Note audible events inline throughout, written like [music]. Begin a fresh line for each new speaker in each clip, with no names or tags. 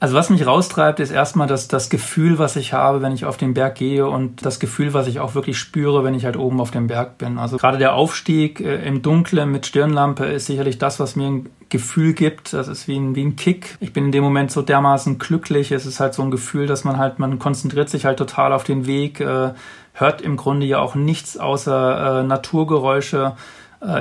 Also was mich raustreibt, ist erstmal das, das Gefühl, was ich habe, wenn ich auf den Berg gehe und das Gefühl, was ich auch wirklich spüre, wenn ich halt oben auf dem Berg bin. Also gerade der Aufstieg äh, im Dunkeln mit Stirnlampe ist sicherlich das, was mir ein Gefühl gibt. Das ist wie ein, wie ein Kick. Ich bin in dem Moment so dermaßen glücklich. Es ist halt so ein Gefühl, dass man halt, man konzentriert sich halt total auf den Weg, äh, hört im Grunde ja auch nichts außer äh, Naturgeräusche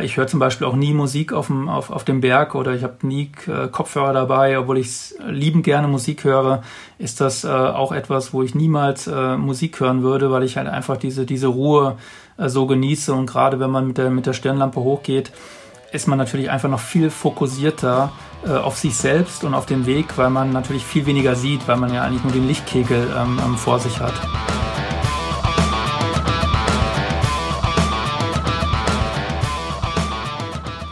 ich höre zum Beispiel auch nie Musik auf dem, auf, auf dem Berg oder ich habe nie äh, Kopfhörer dabei, obwohl ich liebend gerne Musik höre, ist das äh, auch etwas, wo ich niemals äh, Musik hören würde, weil ich halt einfach diese, diese Ruhe äh, so genieße und gerade wenn man mit der, mit der Stirnlampe hochgeht, ist man natürlich einfach noch viel fokussierter äh, auf sich selbst und auf den Weg, weil man natürlich viel weniger sieht, weil man ja eigentlich nur den Lichtkegel ähm, ähm vor sich hat.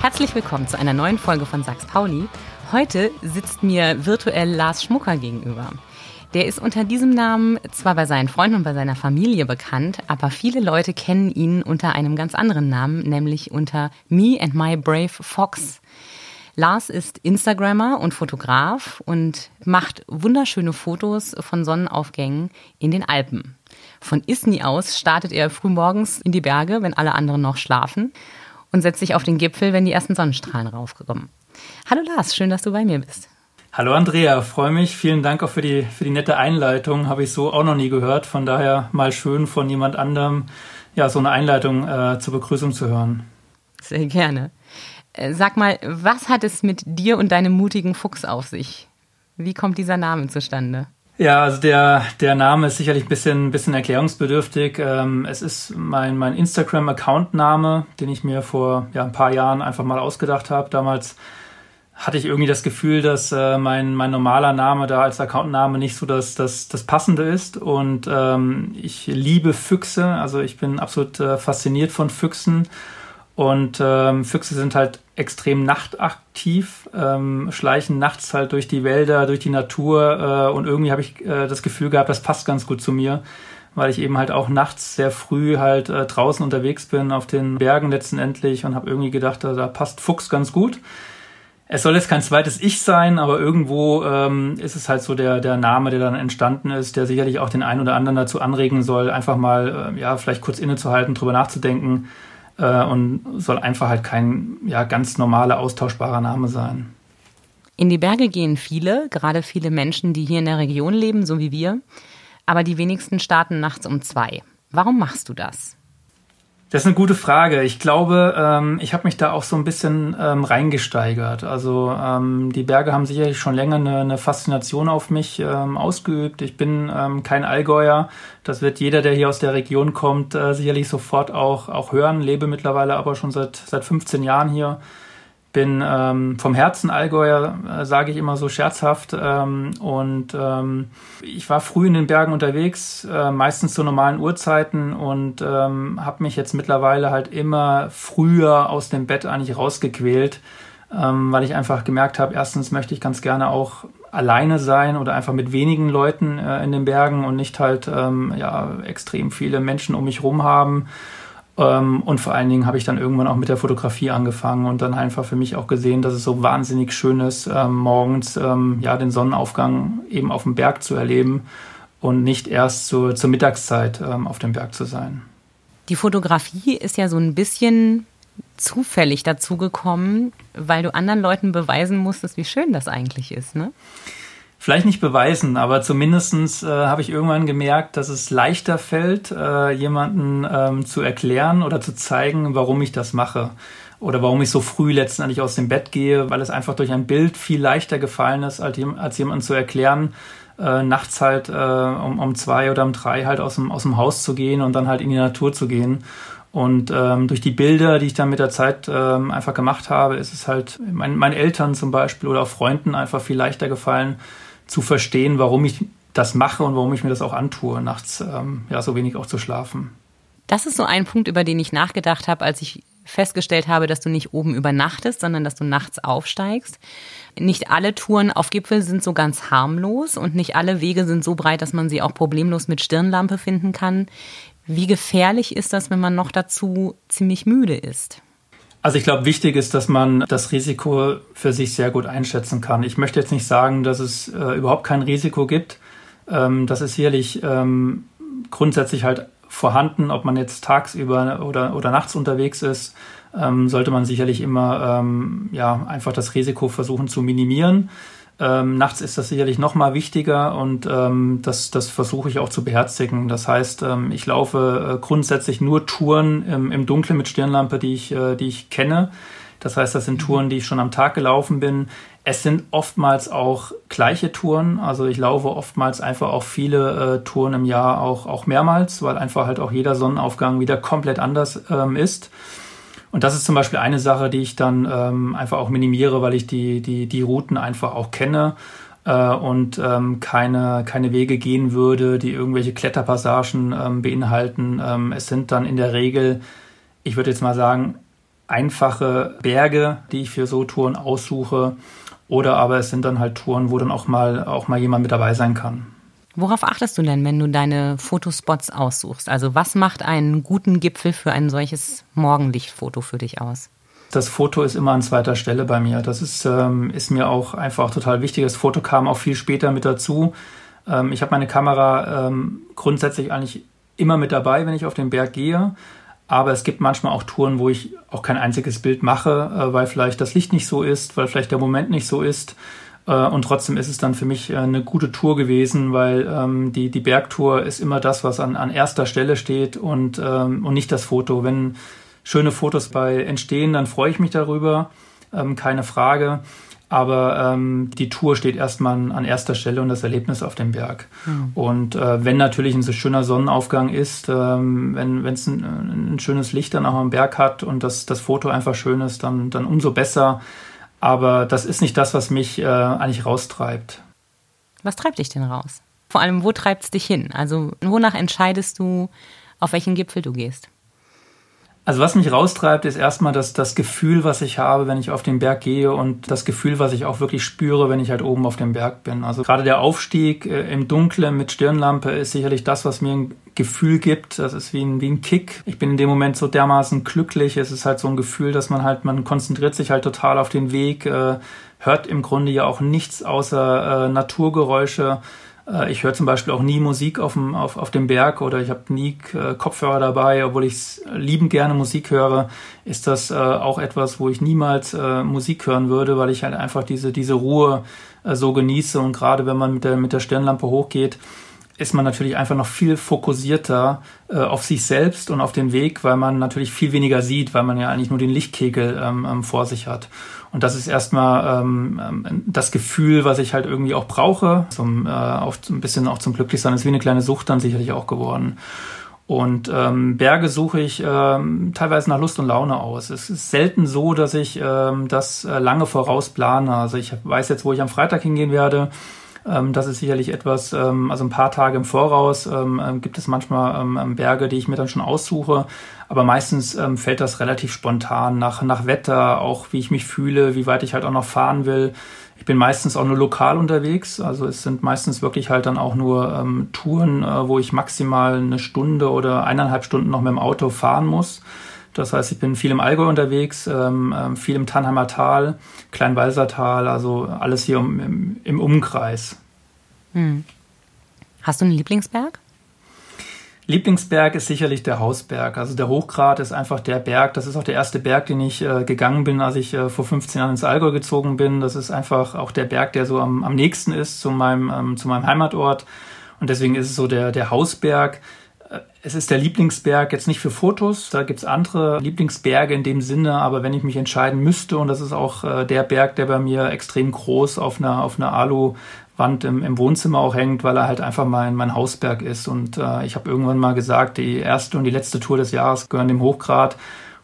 Herzlich willkommen zu einer neuen Folge von Sachs Pauli. Heute sitzt mir virtuell Lars Schmucker gegenüber. Der ist unter diesem Namen zwar bei seinen Freunden und bei seiner Familie bekannt, aber viele Leute kennen ihn unter einem ganz anderen Namen, nämlich unter Me and My Brave Fox. Lars ist Instagrammer und Fotograf und macht wunderschöne Fotos von Sonnenaufgängen in den Alpen. Von Isny aus startet er frühmorgens in die Berge, wenn alle anderen noch schlafen und setzt sich auf den Gipfel, wenn die ersten Sonnenstrahlen raufkommen. Hallo Lars, schön, dass du bei mir bist.
Hallo Andrea, freue mich. Vielen Dank auch für die, für die nette Einleitung. Habe ich so auch noch nie gehört. Von daher mal schön von jemand anderem ja, so eine Einleitung äh, zur Begrüßung zu hören.
Sehr gerne. Äh, sag mal, was hat es mit dir und deinem mutigen Fuchs auf sich? Wie kommt dieser Name zustande?
Ja, also der, der Name ist sicherlich ein bisschen, bisschen erklärungsbedürftig. Ähm, es ist mein, mein Instagram-Account-Name, den ich mir vor ja, ein paar Jahren einfach mal ausgedacht habe. Damals hatte ich irgendwie das Gefühl, dass äh, mein, mein normaler Name da als Accountname nicht so das, das, das Passende ist. Und ähm, ich liebe Füchse, also ich bin absolut äh, fasziniert von Füchsen. Und ähm, Füchse sind halt extrem nachtaktiv, ähm, schleichen nachts halt durch die Wälder, durch die Natur äh, und irgendwie habe ich äh, das Gefühl gehabt, das passt ganz gut zu mir, weil ich eben halt auch nachts sehr früh halt äh, draußen unterwegs bin, auf den Bergen letztendlich und habe irgendwie gedacht, da, da passt Fuchs ganz gut. Es soll jetzt kein zweites Ich sein, aber irgendwo ähm, ist es halt so der, der Name, der dann entstanden ist, der sicherlich auch den einen oder anderen dazu anregen soll, einfach mal, äh, ja, vielleicht kurz innezuhalten, drüber nachzudenken, äh, und soll einfach halt kein ja, ganz normaler, austauschbarer Name sein.
In die Berge gehen viele, gerade viele Menschen, die hier in der Region leben, so wie wir. Aber die wenigsten starten nachts um zwei. Warum machst du das?
Das ist eine gute Frage. Ich glaube, ähm, ich habe mich da auch so ein bisschen ähm, reingesteigert. Also ähm, die Berge haben sicherlich schon länger eine, eine Faszination auf mich ähm, ausgeübt. Ich bin ähm, kein Allgäuer. Das wird jeder, der hier aus der Region kommt, äh, sicherlich sofort auch, auch hören. Lebe mittlerweile aber schon seit, seit 15 Jahren hier bin ähm, vom Herzen Allgäuer, äh, sage ich immer so scherzhaft. Ähm, und ähm, ich war früh in den Bergen unterwegs, äh, meistens zu normalen Uhrzeiten und ähm, habe mich jetzt mittlerweile halt immer früher aus dem Bett eigentlich rausgequält, ähm, weil ich einfach gemerkt habe, erstens möchte ich ganz gerne auch alleine sein oder einfach mit wenigen Leuten äh, in den Bergen und nicht halt ähm, ja, extrem viele Menschen um mich rum haben. Ähm, und vor allen Dingen habe ich dann irgendwann auch mit der Fotografie angefangen und dann einfach für mich auch gesehen, dass es so wahnsinnig schön ist, ähm, morgens ähm, ja den Sonnenaufgang eben auf dem Berg zu erleben und nicht erst zur, zur Mittagszeit auf dem Berg zu sein.
Die Fotografie ist ja so ein bisschen zufällig dazugekommen, weil du anderen Leuten beweisen musstest, wie schön das eigentlich ist, ne?
Vielleicht nicht beweisen, aber zumindestens äh, habe ich irgendwann gemerkt, dass es leichter fällt, äh, jemanden ähm, zu erklären oder zu zeigen, warum ich das mache. Oder warum ich so früh letztendlich aus dem Bett gehe, weil es einfach durch ein Bild viel leichter gefallen ist, als, als jemandem zu erklären, äh, nachts halt äh, um, um zwei oder um drei halt aus dem, aus dem Haus zu gehen und dann halt in die Natur zu gehen. Und ähm, durch die Bilder, die ich dann mit der Zeit ähm, einfach gemacht habe, ist es halt mein, meinen Eltern zum Beispiel oder auch Freunden einfach viel leichter gefallen, zu verstehen, warum ich das mache und warum ich mir das auch antue, nachts ähm, ja so wenig auch zu schlafen.
Das ist so ein Punkt, über den ich nachgedacht habe, als ich festgestellt habe, dass du nicht oben übernachtest, sondern dass du nachts aufsteigst. Nicht alle Touren auf Gipfel sind so ganz harmlos und nicht alle Wege sind so breit, dass man sie auch problemlos mit Stirnlampe finden kann. Wie gefährlich ist das, wenn man noch dazu ziemlich müde ist?
Also ich glaube, wichtig ist, dass man das Risiko für sich sehr gut einschätzen kann. Ich möchte jetzt nicht sagen, dass es äh, überhaupt kein Risiko gibt. Ähm, das ist sicherlich ähm, grundsätzlich halt vorhanden, ob man jetzt tagsüber oder, oder nachts unterwegs ist, ähm, sollte man sicherlich immer ähm, ja, einfach das Risiko versuchen zu minimieren. Ähm, nachts ist das sicherlich noch mal wichtiger und ähm, das, das versuche ich auch zu beherzigen. Das heißt, ähm, ich laufe äh, grundsätzlich nur Touren im, im Dunkeln mit Stirnlampe, die ich, äh, die ich kenne. Das heißt, das sind mhm. Touren, die ich schon am Tag gelaufen bin. Es sind oftmals auch gleiche Touren. Also ich laufe oftmals einfach auch viele äh, Touren im Jahr auch, auch mehrmals, weil einfach halt auch jeder Sonnenaufgang wieder komplett anders ähm, ist. Und das ist zum Beispiel eine Sache, die ich dann ähm, einfach auch minimiere, weil ich die, die, die Routen einfach auch kenne äh, und ähm, keine, keine Wege gehen würde, die irgendwelche Kletterpassagen ähm, beinhalten. Ähm, es sind dann in der Regel, ich würde jetzt mal sagen, einfache Berge, die ich für so Touren aussuche. Oder aber es sind dann halt Touren, wo dann auch mal, auch mal jemand mit dabei sein kann.
Worauf achtest du denn, wenn du deine Fotospots aussuchst? Also was macht einen guten Gipfel für ein solches Morgenlichtfoto für dich aus?
Das Foto ist immer an zweiter Stelle bei mir. Das ist, ähm, ist mir auch einfach total wichtig. Das Foto kam auch viel später mit dazu. Ähm, ich habe meine Kamera ähm, grundsätzlich eigentlich immer mit dabei, wenn ich auf den Berg gehe. Aber es gibt manchmal auch Touren, wo ich auch kein einziges Bild mache, äh, weil vielleicht das Licht nicht so ist, weil vielleicht der Moment nicht so ist. Äh, und trotzdem ist es dann für mich äh, eine gute Tour gewesen, weil ähm, die, die Bergtour ist immer das, was an, an erster Stelle steht und, ähm, und nicht das Foto. Wenn schöne Fotos bei entstehen, dann freue ich mich darüber, ähm, keine Frage. Aber ähm, die Tour steht erstmal an erster Stelle und das Erlebnis auf dem Berg. Mhm. Und äh, wenn natürlich ein so schöner Sonnenaufgang ist, ähm, wenn es ein, ein, schönes Licht dann auch am Berg hat und das, das Foto einfach schön ist, dann, dann umso besser. Aber das ist nicht das, was mich äh, eigentlich raustreibt.
Was treibt dich denn raus? Vor allem, wo treibt es dich hin? Also, wonach entscheidest du, auf welchen Gipfel du gehst?
Also was mich raustreibt, ist erstmal das, das Gefühl, was ich habe, wenn ich auf den Berg gehe und das Gefühl, was ich auch wirklich spüre, wenn ich halt oben auf dem Berg bin. Also gerade der Aufstieg äh, im Dunkeln mit Stirnlampe ist sicherlich das, was mir ein Gefühl gibt. Das ist wie ein, wie ein Kick. Ich bin in dem Moment so dermaßen glücklich. Es ist halt so ein Gefühl, dass man halt, man konzentriert sich halt total auf den Weg, äh, hört im Grunde ja auch nichts außer äh, Naturgeräusche ich höre zum Beispiel auch nie Musik auf dem, auf, auf dem Berg oder ich habe nie äh, Kopfhörer dabei, obwohl ich liebend gerne Musik höre, ist das äh, auch etwas, wo ich niemals äh, Musik hören würde, weil ich halt einfach diese, diese Ruhe äh, so genieße und gerade wenn man mit der, mit der Stirnlampe hochgeht, ist man natürlich einfach noch viel fokussierter äh, auf sich selbst und auf den Weg, weil man natürlich viel weniger sieht, weil man ja eigentlich nur den Lichtkegel ähm, ähm, vor sich hat. Und das ist erstmal ähm, ähm, das Gefühl, was ich halt irgendwie auch brauche. Zum, äh, auch ein bisschen auch zum Glücklichsein ist wie eine kleine Sucht dann sicherlich auch geworden. Und ähm, Berge suche ich ähm, teilweise nach Lust und Laune aus. Es ist selten so, dass ich ähm, das äh, lange voraus plane. Also ich weiß jetzt, wo ich am Freitag hingehen werde. Ähm, das ist sicherlich etwas, ähm, also ein paar Tage im Voraus ähm, ähm gibt es manchmal ähm, ähm, Berge, die ich mir dann schon aussuche. Aber meistens fällt das relativ spontan nach, nach Wetter, auch wie ich mich fühle, wie weit ich halt auch noch fahren will. Ich bin meistens auch nur lokal unterwegs. Also es sind meistens wirklich halt dann auch nur Touren, äh, wo ich maximal eine Stunde oder eineinhalb Stunden noch mit dem Auto fahren muss. Das heißt, ich bin viel im Allgäu unterwegs, ähm, ähm viel im Tannheimer Tal, Kleinwalsertal, also alles hier um, im, im, Umkreis.
Hm. Hast du einen Lieblingsberg?
Lieblingsberg ist sicherlich der Hausberg. Also der Hochgrat ist einfach der Berg. Das ist auch der erste Berg, den ich äh, gegangen bin, als ich äh, vor 15 Jahren ins Allgäu gezogen bin. Das ist einfach auch der Berg, der so am, am nächsten ist zu meinem, ähm, zu meinem Heimatort. Und deswegen ist es so der, der Hausberg. Es ist der Lieblingsberg jetzt nicht für Fotos, da gibt's andere Lieblingsberge in dem Sinne, aber wenn ich mich entscheiden müsste, und das ist auch äh, der Berg, der bei mir extrem groß auf einer, auf einer Alu Wand im, im Wohnzimmer auch hängt, weil er halt einfach mein, mein Hausberg ist. Und äh, ich habe irgendwann mal gesagt, die erste und die letzte Tour des Jahres gehören dem Hochgrad.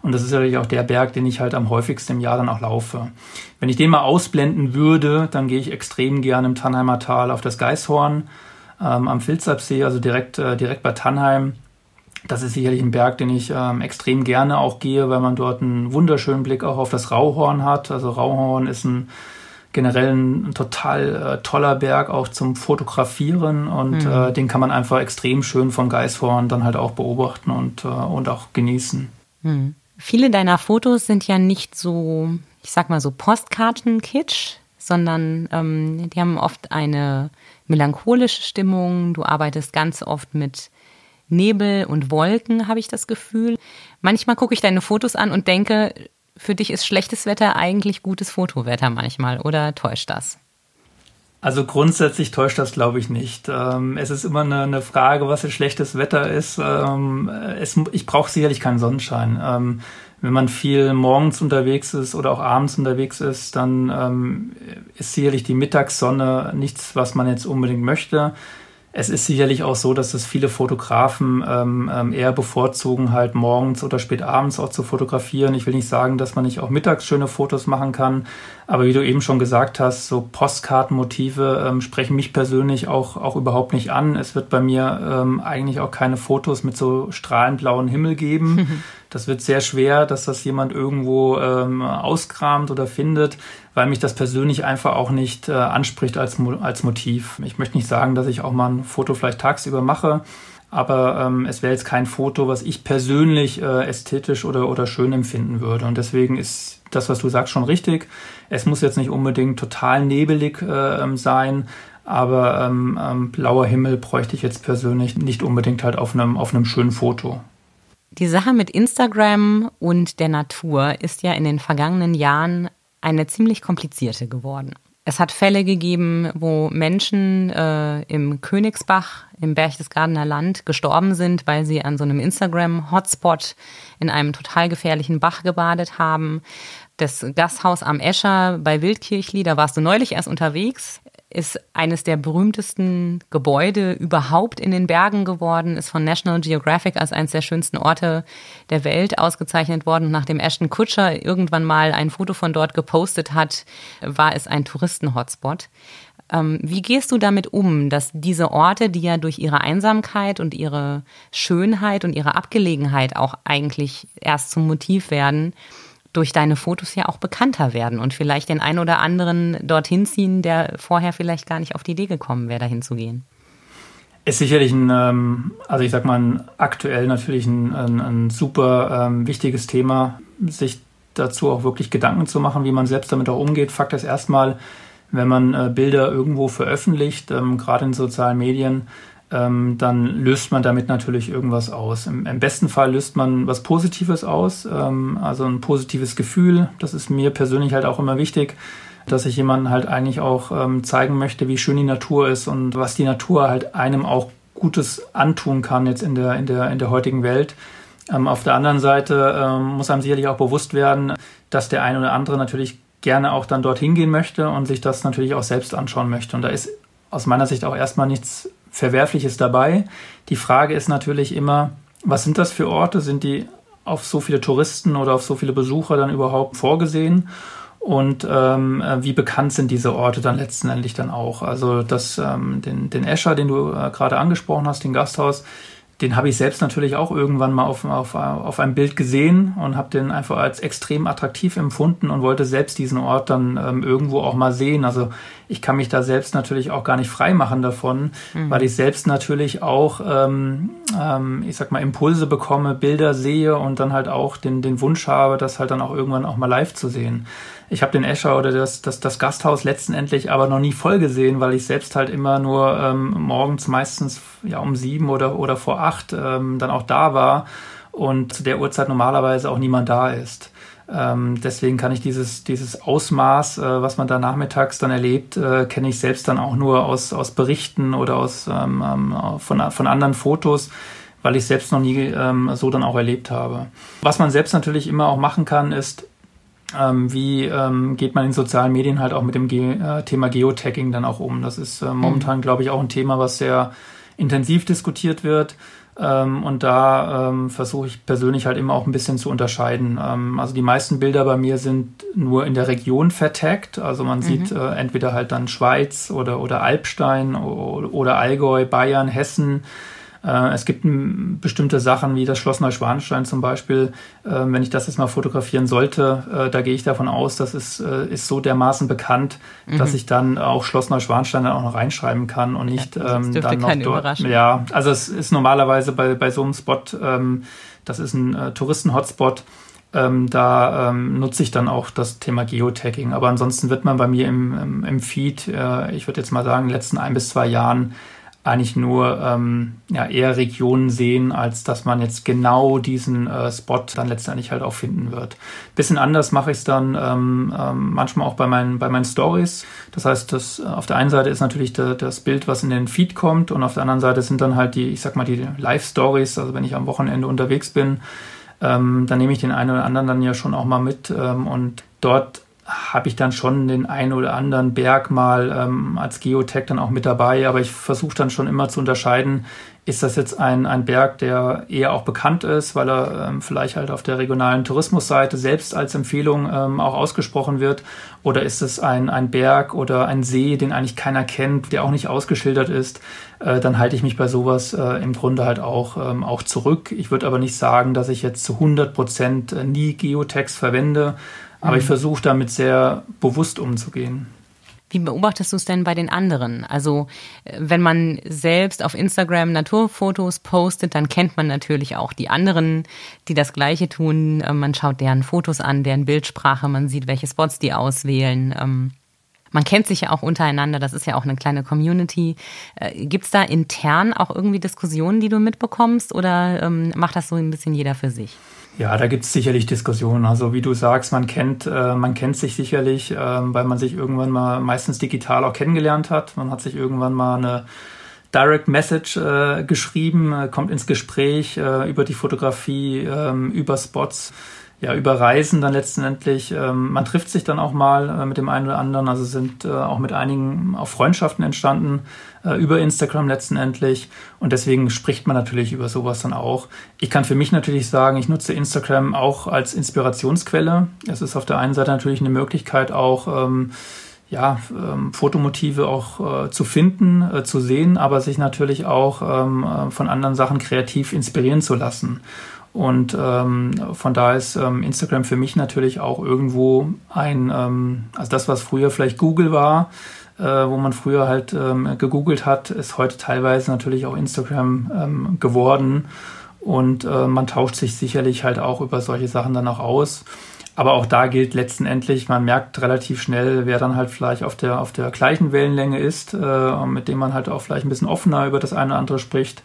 Und das ist natürlich auch der Berg, den ich halt am häufigsten im Jahr dann auch laufe. Wenn ich den mal ausblenden würde, dann gehe ich extrem gerne im Tannheimer Tal auf das Geißhorn ähm, am Filzabsee, also direkt, äh, direkt bei Tannheim. Das ist sicherlich ein Berg, den ich ähm, extrem gerne auch gehe, weil man dort einen wunderschönen Blick auch auf das Rauhorn hat. Also Rauhorn ist ein generell ein total äh, toller Berg auch zum Fotografieren und mhm. äh, den kann man einfach extrem schön vom Geißhorn dann halt auch beobachten und, äh, und auch genießen.
Mhm. Viele deiner Fotos sind ja nicht so, ich sag mal so Postkarten-Kitsch, sondern ähm, die haben oft eine melancholische Stimmung. Du arbeitest ganz oft mit Nebel und Wolken, habe ich das Gefühl. Manchmal gucke ich deine Fotos an und denke, für dich ist schlechtes Wetter eigentlich gutes Fotowetter manchmal, oder täuscht das?
Also grundsätzlich täuscht das, glaube ich, nicht. Ähm, es ist immer eine, Frage, was jetzt schlechtes Wetter ist. Ähm, ich brauche sicherlich keinen Sonnenschein. Wenn man viel morgens unterwegs ist oder auch abends unterwegs ist, dann ähm, ist sicherlich die Mittagssonne nichts, was man jetzt unbedingt möchte. Es ist sicherlich auch so, dass es viele Fotografen ähm, ähm, eher bevorzugen, halt morgens oder spät abends auch zu fotografieren. Ich will nicht sagen, dass man nicht auch mittags schöne Fotos machen kann, aber wie du eben schon gesagt hast, so Postkartenmotive ähm, sprechen mich persönlich auch, auch überhaupt nicht an. Es wird bei mir ähm, eigentlich auch keine Fotos mit so strahlend blauen Himmel geben. [laughs] Das wird sehr schwer, dass das jemand irgendwo ähm, auskramt oder findet, weil mich das persönlich einfach auch nicht äh, anspricht als, als Motiv. Ich möchte nicht sagen, dass ich auch mal ein Foto vielleicht tagsüber mache, aber ähm, es wäre jetzt kein Foto, was ich persönlich äh, ästhetisch oder, oder schön empfinden würde. Und deswegen ist das, was du sagst, schon richtig. Es muss jetzt nicht unbedingt total nebelig äh, sein, aber ähm, ähm, blauer Himmel bräuchte ich jetzt persönlich nicht unbedingt halt auf einem, auf einem schönen Foto.
Die Sache mit Instagram und der Natur ist ja in den vergangenen Jahren eine ziemlich komplizierte geworden. Es hat Fälle gegeben, wo Menschen äh, im Königsbach im Berchtesgadener Land gestorben sind, weil sie an so einem Instagram-Hotspot in einem total gefährlichen Bach gebadet haben. Das Gasthaus am Escher bei Wildkirchli, da warst du neulich erst unterwegs ist eines der berühmtesten Gebäude überhaupt in den Bergen geworden, ist von National Geographic als eines der schönsten Orte der Welt ausgezeichnet worden. nachdem Ashton Kutscher irgendwann mal ein Foto von dort gepostet hat, war es ein Touristen-Hotspot. Ähm, wie gehst du damit um, dass diese Orte, die ja durch ihre Einsamkeit und ihre Schönheit und ihre Abgelegenheit auch eigentlich erst zum Motiv werden, durch deine Fotos ja auch bekannter werden und vielleicht den einen oder anderen dorthin ziehen, der vorher vielleicht gar nicht auf die Idee gekommen wäre, dahin zu gehen.
Ist sicherlich ein, ähm, also ich sag mal, aktuell natürlich ein, ein, ein super ähm, wichtiges Thema, sich dazu auch wirklich Gedanken zu machen, wie man selbst damit auch umgeht. Fakt ist erstmal, wenn man äh, Bilder irgendwo veröffentlicht, ähm, gerade in sozialen Medien, ähm, dann löst man damit natürlich irgendwas aus. Im, Im, besten Fall löst man was Positives aus, ähm, also ein positives Gefühl. Das ist mir persönlich halt auch immer wichtig, dass ich jemandem halt eigentlich auch ähm, zeigen möchte, wie schön die Natur ist und was die Natur halt einem auch Gutes antun kann jetzt in der, in der, in der heutigen Welt. Ähm, auf der anderen Seite ähm, muss einem sicherlich auch bewusst werden, dass der eine oder andere natürlich gerne auch dann dorthin gehen möchte und sich das natürlich auch selbst anschauen möchte. Und da ist aus meiner Sicht auch erstmal nichts Verwerfliches dabei. Die Frage ist natürlich immer, was sind das für Orte? Sind die auf so viele Touristen oder auf so viele Besucher dann überhaupt vorgesehen? Und ähm, äh, wie bekannt sind diese Orte dann letztendlich dann auch? Also das, ähm, den, den Escher, den du äh, gerade angesprochen hast, den Gasthaus, den habe ich selbst natürlich auch irgendwann mal auf, auf, auf einem Bild gesehen und habe den einfach als extrem attraktiv empfunden und wollte selbst diesen Ort dann ähm, irgendwo auch mal sehen. Also ich kann mich da selbst natürlich auch gar nicht frei machen davon, mhm. weil ich selbst natürlich auch, ähm, ähm, ich sag mal, Impulse bekomme, Bilder sehe und dann halt auch den, den Wunsch habe, das halt dann auch irgendwann auch mal live zu sehen. Ich habe den Escher oder das, das, das Gasthaus letztendlich aber noch nie voll gesehen, weil ich selbst halt immer nur ähm, morgens meistens ja um sieben oder, oder vor acht ähm, dann auch da war und zu der Uhrzeit normalerweise auch niemand da ist. Ähm, deswegen kann ich dieses, dieses Ausmaß, äh, was man da nachmittags dann erlebt, äh, kenne ich selbst dann auch nur aus, aus Berichten oder aus, ähm, ähm von, von anderen Fotos weil ich selbst noch nie ähm, so dann auch erlebt habe. Was man selbst natürlich immer auch machen kann, ist ähm, wie ähm, geht man in sozialen Medien halt auch mit dem Ge äh, Thema Geotagging dann auch um? Das ist äh, momentan, mhm. glaube ich, auch ein Thema, was sehr intensiv diskutiert wird. Ähm, und da ähm, versuche ich persönlich halt immer auch ein bisschen zu unterscheiden. Ähm, also die meisten Bilder bei mir sind nur in der Region vertaggt. Also man mhm. sieht äh, entweder halt dann Schweiz oder, oder Alpstein oder, oder Allgäu, Bayern, Hessen. Äh, es gibt bestimmte Sachen wie das Schloss Neuschwanstein zum Beispiel. Äh, wenn ich das jetzt mal fotografieren sollte, äh, da gehe ich davon aus, das ist, ist so dermaßen bekannt, mhm. dass ich dann auch Schloss Neuschwanstein dann auch noch reinschreiben kann und nicht ja, ähm, dann noch dort. Ja, also es ist normalerweise bei, bei so einem Spot, ähm, das ist ein Touristen-Hotspot, ähm, da ähm, nutze ich dann auch das Thema Geotagging. Aber ansonsten wird man bei mir im, im, im Feed, äh, ich würde jetzt mal sagen, in den letzten ein bis zwei Jahren eigentlich nur ähm, ja, eher Regionen sehen, als dass man jetzt genau diesen äh, Spot dann letztendlich halt auch finden wird. Bisschen anders mache ich es dann ähm, ähm, manchmal auch bei meinen, bei meinen Stories. Das heißt, das, äh, auf der einen Seite ist natürlich de, das Bild, was in den Feed kommt und auf der anderen Seite sind dann halt die, ich sag mal, die Live-Stories, also wenn ich am Wochenende unterwegs bin, ähm, dann nehme ich den einen oder anderen dann ja schon auch mal mit ähm, und dort habe ich dann schon den einen oder anderen Berg mal ähm, als Geotech dann auch mit dabei, aber ich versuche dann schon immer zu unterscheiden, ist das jetzt ein, ein Berg, der eher auch bekannt ist, weil er ähm, vielleicht halt auf der regionalen Tourismusseite selbst als Empfehlung ähm, auch ausgesprochen wird, oder ist es ein, ein Berg oder ein See, den eigentlich keiner kennt, der auch nicht ausgeschildert ist, äh, dann halte ich mich bei sowas äh, im Grunde halt auch, ähm, auch zurück. Ich würde aber nicht sagen, dass ich jetzt zu 100 Prozent äh, nie Geotext verwende, aber ich versuche damit sehr bewusst umzugehen.
Wie beobachtest du es denn bei den anderen? Also, äh, wenn man selbst auf Instagram Naturfotos postet, dann kennt man natürlich auch die anderen, die das Gleiche tun. Äh, man schaut deren Fotos an, deren Bildsprache, man sieht, welche Spots die auswählen. Ähm, man kennt sich ja auch untereinander, das ist ja auch eine kleine Community. Äh, Gibt es da intern auch irgendwie Diskussionen, die du mitbekommst oder ähm, macht das so ein bisschen jeder für sich?
Ja, da gibt es sicherlich Diskussionen. Also wie du sagst, man kennt, äh, man kennt sich sicherlich, äh, weil man sich irgendwann mal meistens digital auch kennengelernt hat. Man hat sich irgendwann mal eine Direct Message äh, geschrieben, äh, kommt ins Gespräch äh, über die Fotografie, ähm, über Spots ja, über Reisen dann letztendlich. Ähm, man trifft sich dann auch mal äh, mit dem einen oder anderen. Also sind äh, auch mit einigen auch Freundschaften entstanden äh, über Instagram letztendlich. Und deswegen spricht man natürlich über sowas dann auch. Ich kann für mich natürlich sagen, ich nutze Instagram auch als Inspirationsquelle. Es ist auf der einen Seite natürlich eine Möglichkeit auch, ähm, ja, ähm, Fotomotive auch äh, zu finden, äh, zu sehen, aber sich natürlich auch ähm, äh, von anderen Sachen kreativ inspirieren zu lassen. Und ähm, von da ist ähm, Instagram für mich natürlich auch irgendwo ein, ähm, also das, was früher vielleicht Google war, äh, wo man früher halt ähm, gegoogelt hat, ist heute teilweise natürlich auch Instagram ähm, geworden. Und äh, man tauscht sich sicherlich halt auch über solche Sachen dann auch aus. Aber auch da gilt letztendlich, man merkt relativ schnell, wer dann halt vielleicht auf der, auf der gleichen Wellenlänge ist, äh, mit dem man halt auch vielleicht ein bisschen offener über das eine oder andere spricht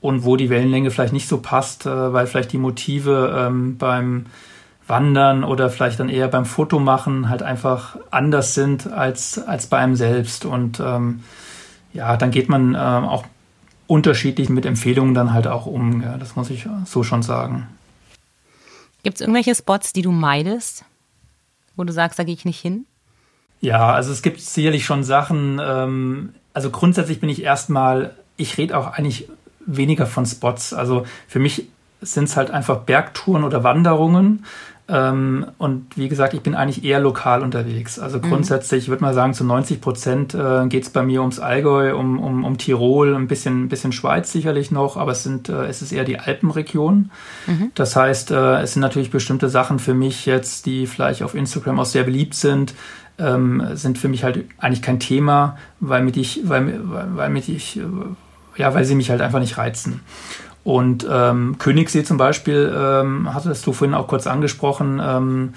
und wo die Wellenlänge vielleicht nicht so passt, äh, weil vielleicht die Motive ähm, beim Wandern oder vielleicht dann eher beim Fotomachen halt einfach anders sind als, als bei einem selbst. Und ähm, ja, dann geht man äh, auch unterschiedlich mit Empfehlungen dann halt auch um. Ja, das muss ich so schon sagen.
Gibt es irgendwelche Spots, die du meidest, wo du sagst, da gehe ich nicht hin?
Ja, also es gibt sicherlich schon Sachen. Ähm, also grundsätzlich bin ich erstmal, ich rede auch eigentlich weniger von Spots. Also für mich sind es halt einfach Bergtouren oder Wanderungen. Ähm, und wie gesagt, ich bin eigentlich eher lokal unterwegs. Also mhm. grundsätzlich, ich würde mal sagen, zu 90 Prozent äh, geht es bei mir ums Allgäu, um, um, um Tirol, ein bisschen, ein bisschen Schweiz sicherlich noch, aber es, sind, äh, es ist eher die Alpenregion. Mhm. Das heißt, äh, es sind natürlich bestimmte Sachen für mich jetzt, die vielleicht auf Instagram auch sehr beliebt sind, ähm, sind für mich halt eigentlich kein Thema, weil mit ich, weil, weil mit ich äh, ja, weil sie mich halt einfach nicht reizen. Und ähm, Königssee zum Beispiel, ähm, hattest du vorhin auch kurz angesprochen, ähm,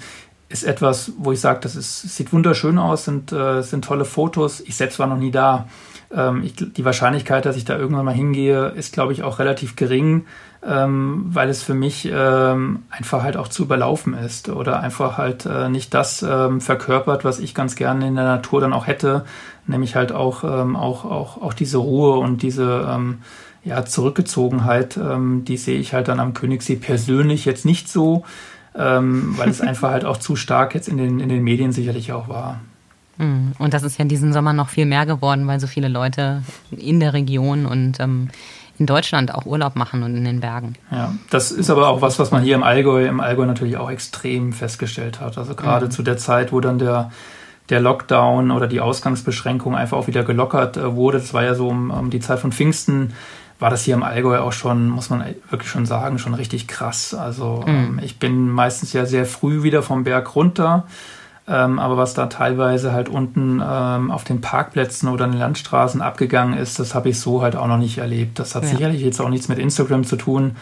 ist etwas, wo ich sage, das ist, sieht wunderschön aus, sind, äh, sind tolle Fotos. Ich selbst war noch nie da. Ähm, ich, die Wahrscheinlichkeit, dass ich da irgendwann mal hingehe, ist, glaube ich, auch relativ gering, ähm, weil es für mich ähm, einfach halt auch zu überlaufen ist oder einfach halt äh, nicht das ähm, verkörpert, was ich ganz gerne in der Natur dann auch hätte, nämlich halt auch, ähm, auch, auch, auch diese Ruhe und diese ähm, ja, Zurückgezogenheit, ähm, die sehe ich halt dann am Königssee persönlich jetzt nicht so, weil es [laughs] einfach halt auch zu stark jetzt in den, in den Medien sicherlich auch war.
Mhm. Und das ist ja diesen Sommer noch viel mehr geworden, weil so viele Leute in der Region und in Deutschland auch Urlaub machen und in den Bergen.
Ja, das ist aber auch was, was man hier im Allgäu, im Allgäu natürlich auch extrem festgestellt hat. Also gerade mhm. zu der Zeit, wo dann der der Lockdown oder die Ausgangsbeschränkung einfach auch wieder gelockert äh, wurde. Das war ja so um, um die Zeit von Pfingsten war das hier im Allgäu auch schon, muss man wirklich schon sagen, schon richtig krass. Also mhm. ähm, ich bin meistens ja sehr früh wieder vom Berg runter. Ähm, aber was da teilweise halt unten ähm, auf den Parkplätzen oder in den Landstraßen abgegangen ist, das habe ich so halt auch noch nicht erlebt. Das hat ja. sicherlich jetzt auch nichts mit Instagram zu tun.